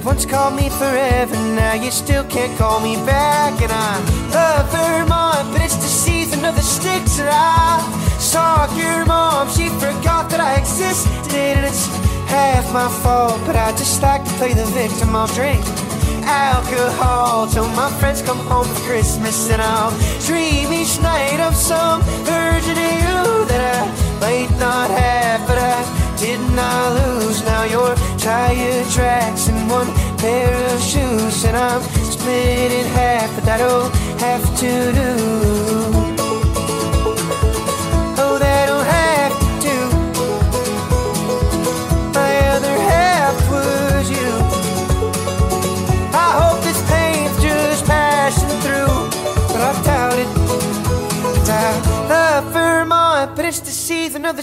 Once called me forever, now you still can't call me back. And I love Vermont, but it's the season of the sticks. And I saw your mom, she forgot that I existed. And it's half my fault, but I just like to play the victim. I'll drink alcohol till my friends come home for Christmas. And I'll dream each night of some version of you that I might not have, but I did not lose. Now your tire tracks in one pair of shoes, and I'm split in half, but that'll have to do. Oh, that'll have to. My other half was you. I hope this pain's just passing through, but I doubt it. I love Vermont, but it's of the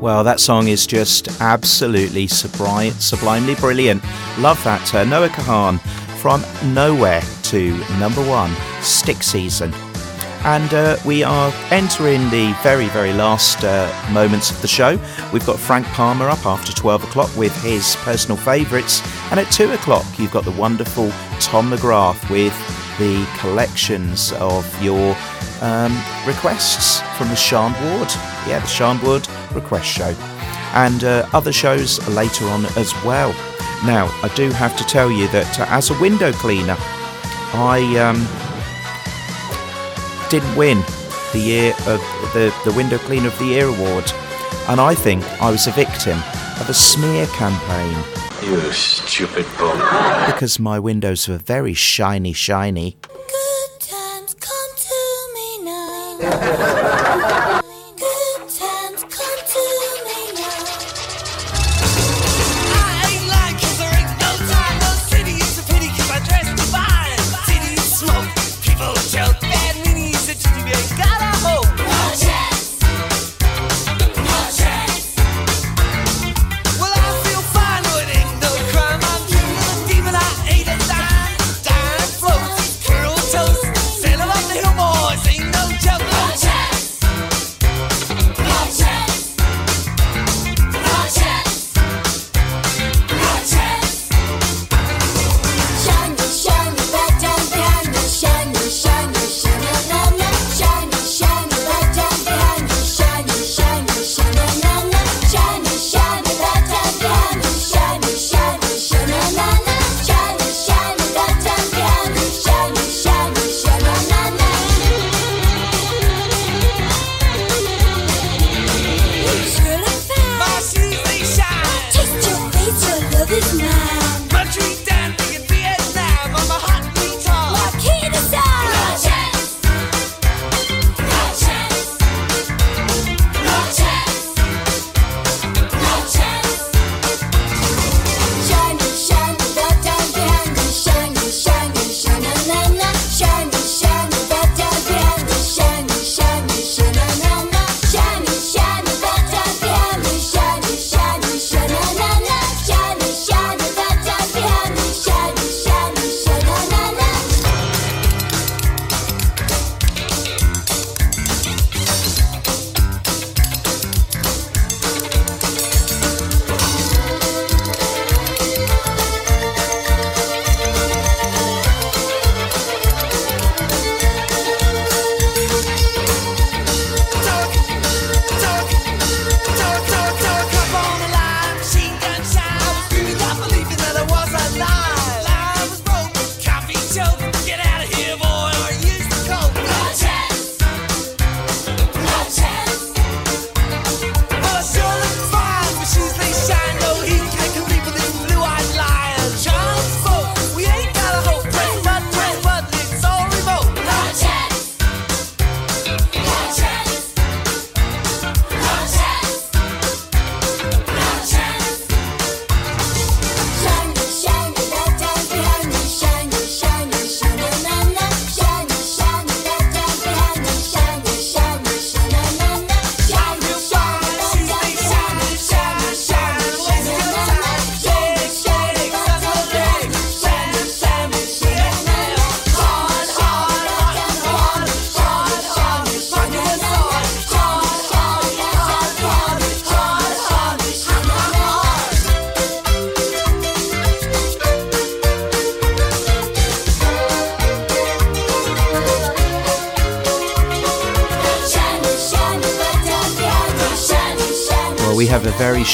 Well, that song is just absolutely subri- sublimely brilliant. Love that. Uh, Noah Kahan from Nowhere to number one, Stick Season. And uh, we are entering the very, very last uh, moments of the show. We've got Frank Palmer up after 12 o'clock with his personal favourites. And at 2 o'clock, you've got the wonderful Tom McGrath with the collections of your um, requests from the Ward. Yeah, the Ward request show. And uh, other shows later on as well. Now, I do have to tell you that uh, as a window cleaner, I um, didn't win the year of the, the Window Cleaner of the Year award. And I think I was a victim of a smear campaign. You stupid bum. Because my windows were very shiny, shiny. Good times come to me now.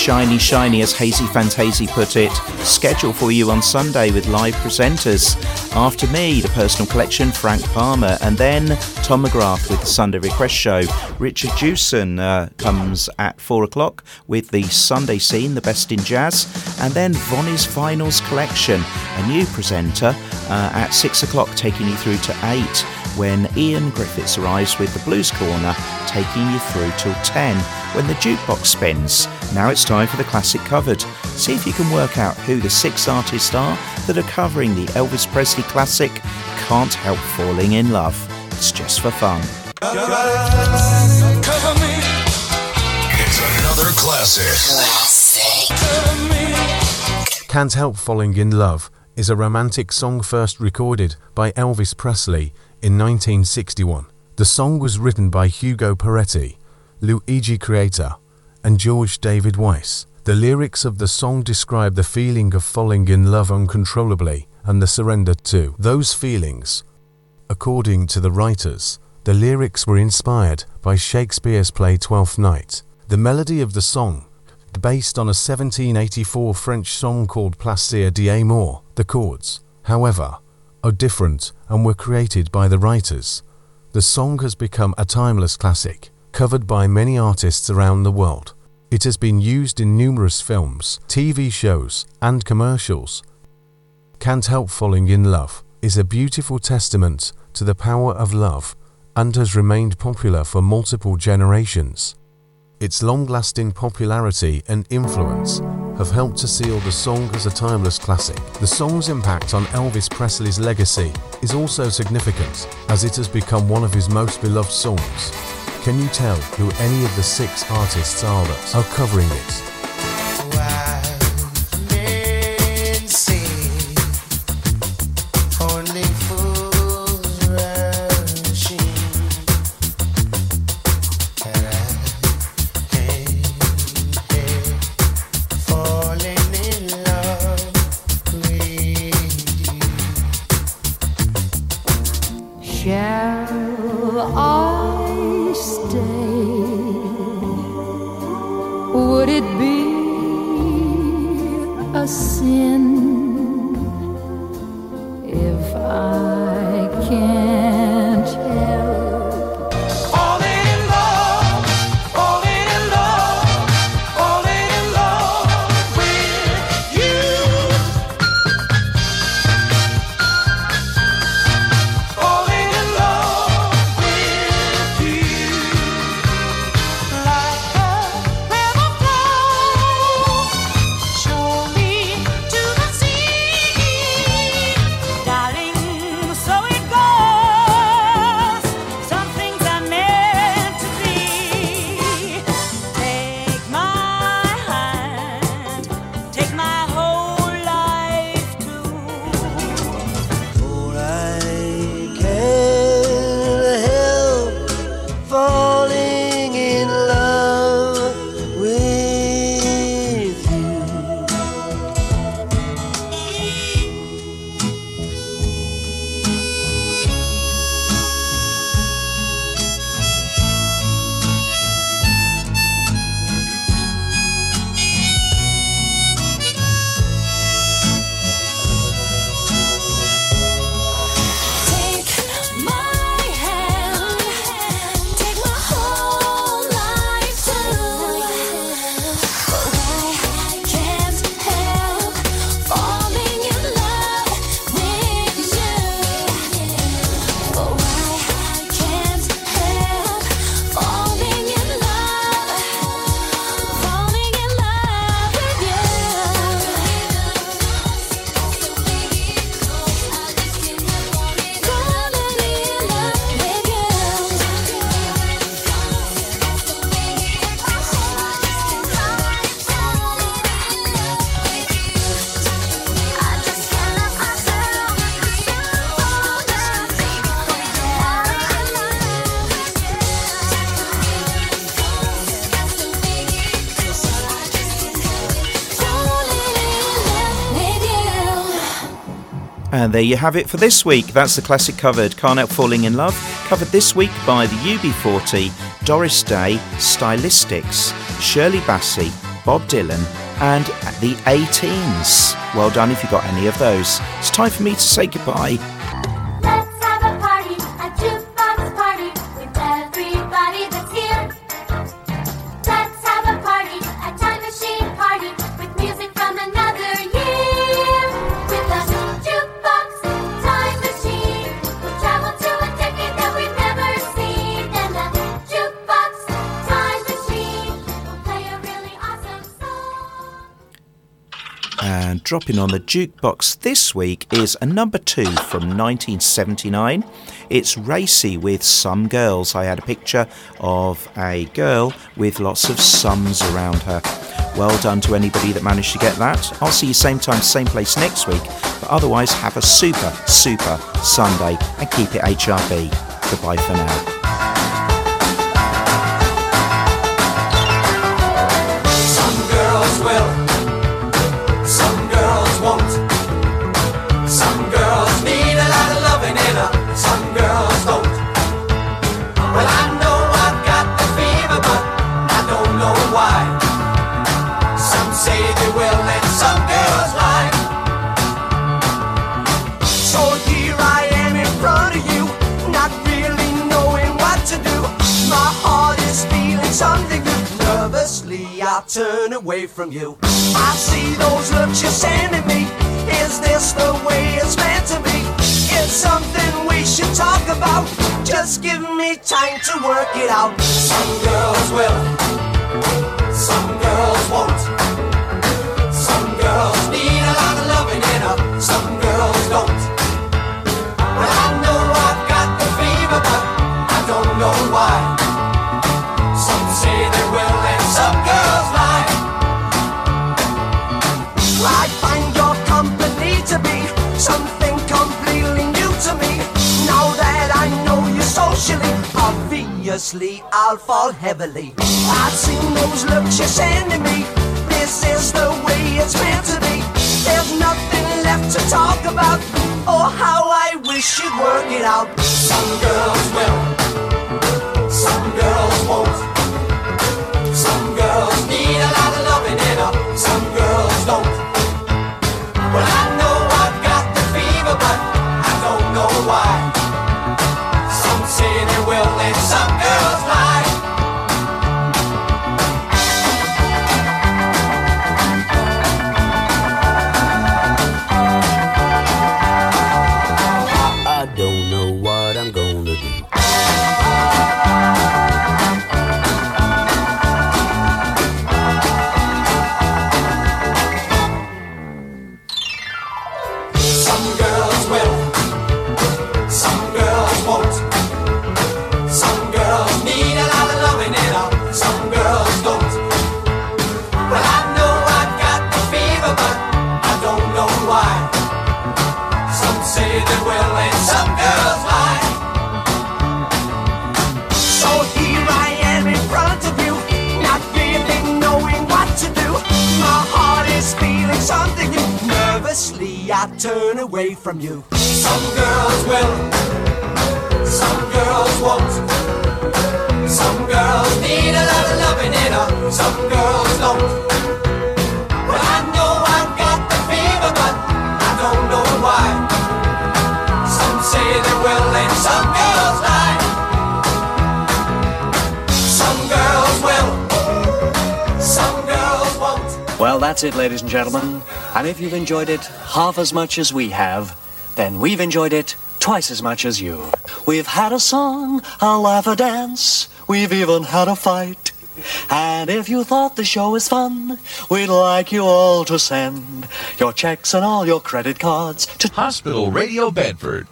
Shiny, shiny, as Haysi Fantayzee put it, schedule for you on Sunday with live presenters. After me, the personal collection, Frank Palmer, and then Tom McGrath with the Sunday Request Show. Richard Jewson uh, comes at four o'clock with the Sunday Scene, the best in jazz, and then Vonnie's Finals Collection, a new presenter uh, at six o'clock, taking you through to eight when Ian Griffiths arrives with the Blues Corner, taking you through till 10 when the jukebox spins. Now it's time for the classic covered. See if you can work out who the six artists are that are covering the Elvis Presley classic Can't Help Falling in Love. It's just for fun. It's another another classic. Can't Help Falling in Love is a romantic song first recorded by Elvis Presley in 1961. The song was written by Hugo Peretti, Luigi Creatore, and George David Weiss. The lyrics of the song describe the feeling of falling in love uncontrollably and the surrender to those feelings. According to the writers, the lyrics were inspired by Shakespeare's play Twelfth Night. The melody of the song, based on a 1784 French song called Plaisir d'amour, the chords, however, are different and were created by the writers. The song has become a timeless classic, covered by many artists around the world. It has been used in numerous films, TV shows, and commercials. Can't Help Falling in Love is a beautiful testament to the power of love and has remained popular for multiple generations. Its long lasting popularity and influence have helped to seal the song as a timeless classic. The song's impact on Elvis Presley's legacy is also significant as it has become one of his most beloved songs. Can you tell who any of the six artists are that are covering it? And there you have it for this week. That's the classic covered. Can't Help Falling in Love. Covered this week by the UB40, Doris Day, Stylistics, Shirley Bassey, Bob Dylan, and the A-Teens. Well done if you got any of those. It's time for me to say goodbye. Dropping on the jukebox this week is a number two from 1979. It's Racey with Some Girls. I had a picture of a girl with lots of sums around her. Well done to anybody that managed to get that. I'll see you same time, same place next week. But otherwise, have a super, super Sunday and keep it HRB. Goodbye for now. Turn away from you. I see those looks you're sending me. Is this the way it's meant to be? It's something we should talk about. Just give me time to work it out. Some girls will, some girls won't. Obviously I'll fall heavily. I've seen those looks you're sending me. This is the way it's meant to be. There's nothing left to talk about. Oh, how I wish you'd work it out. Some girls will, some girls won't. Some girls need a lot of loving and some girls don't. Well, I away from you. Some girls will, some girls won't. Some girls need a lot of loving in her, some girls don't. That's it, ladies and gentlemen. And if you've enjoyed it half as much as we have, then we've enjoyed it twice as much as you. We've had a song, a laugh, a dance. We've even had a fight. And if you thought the show was fun, we'd like you all to send your checks and all your credit cards to Hospital Radio Bedford,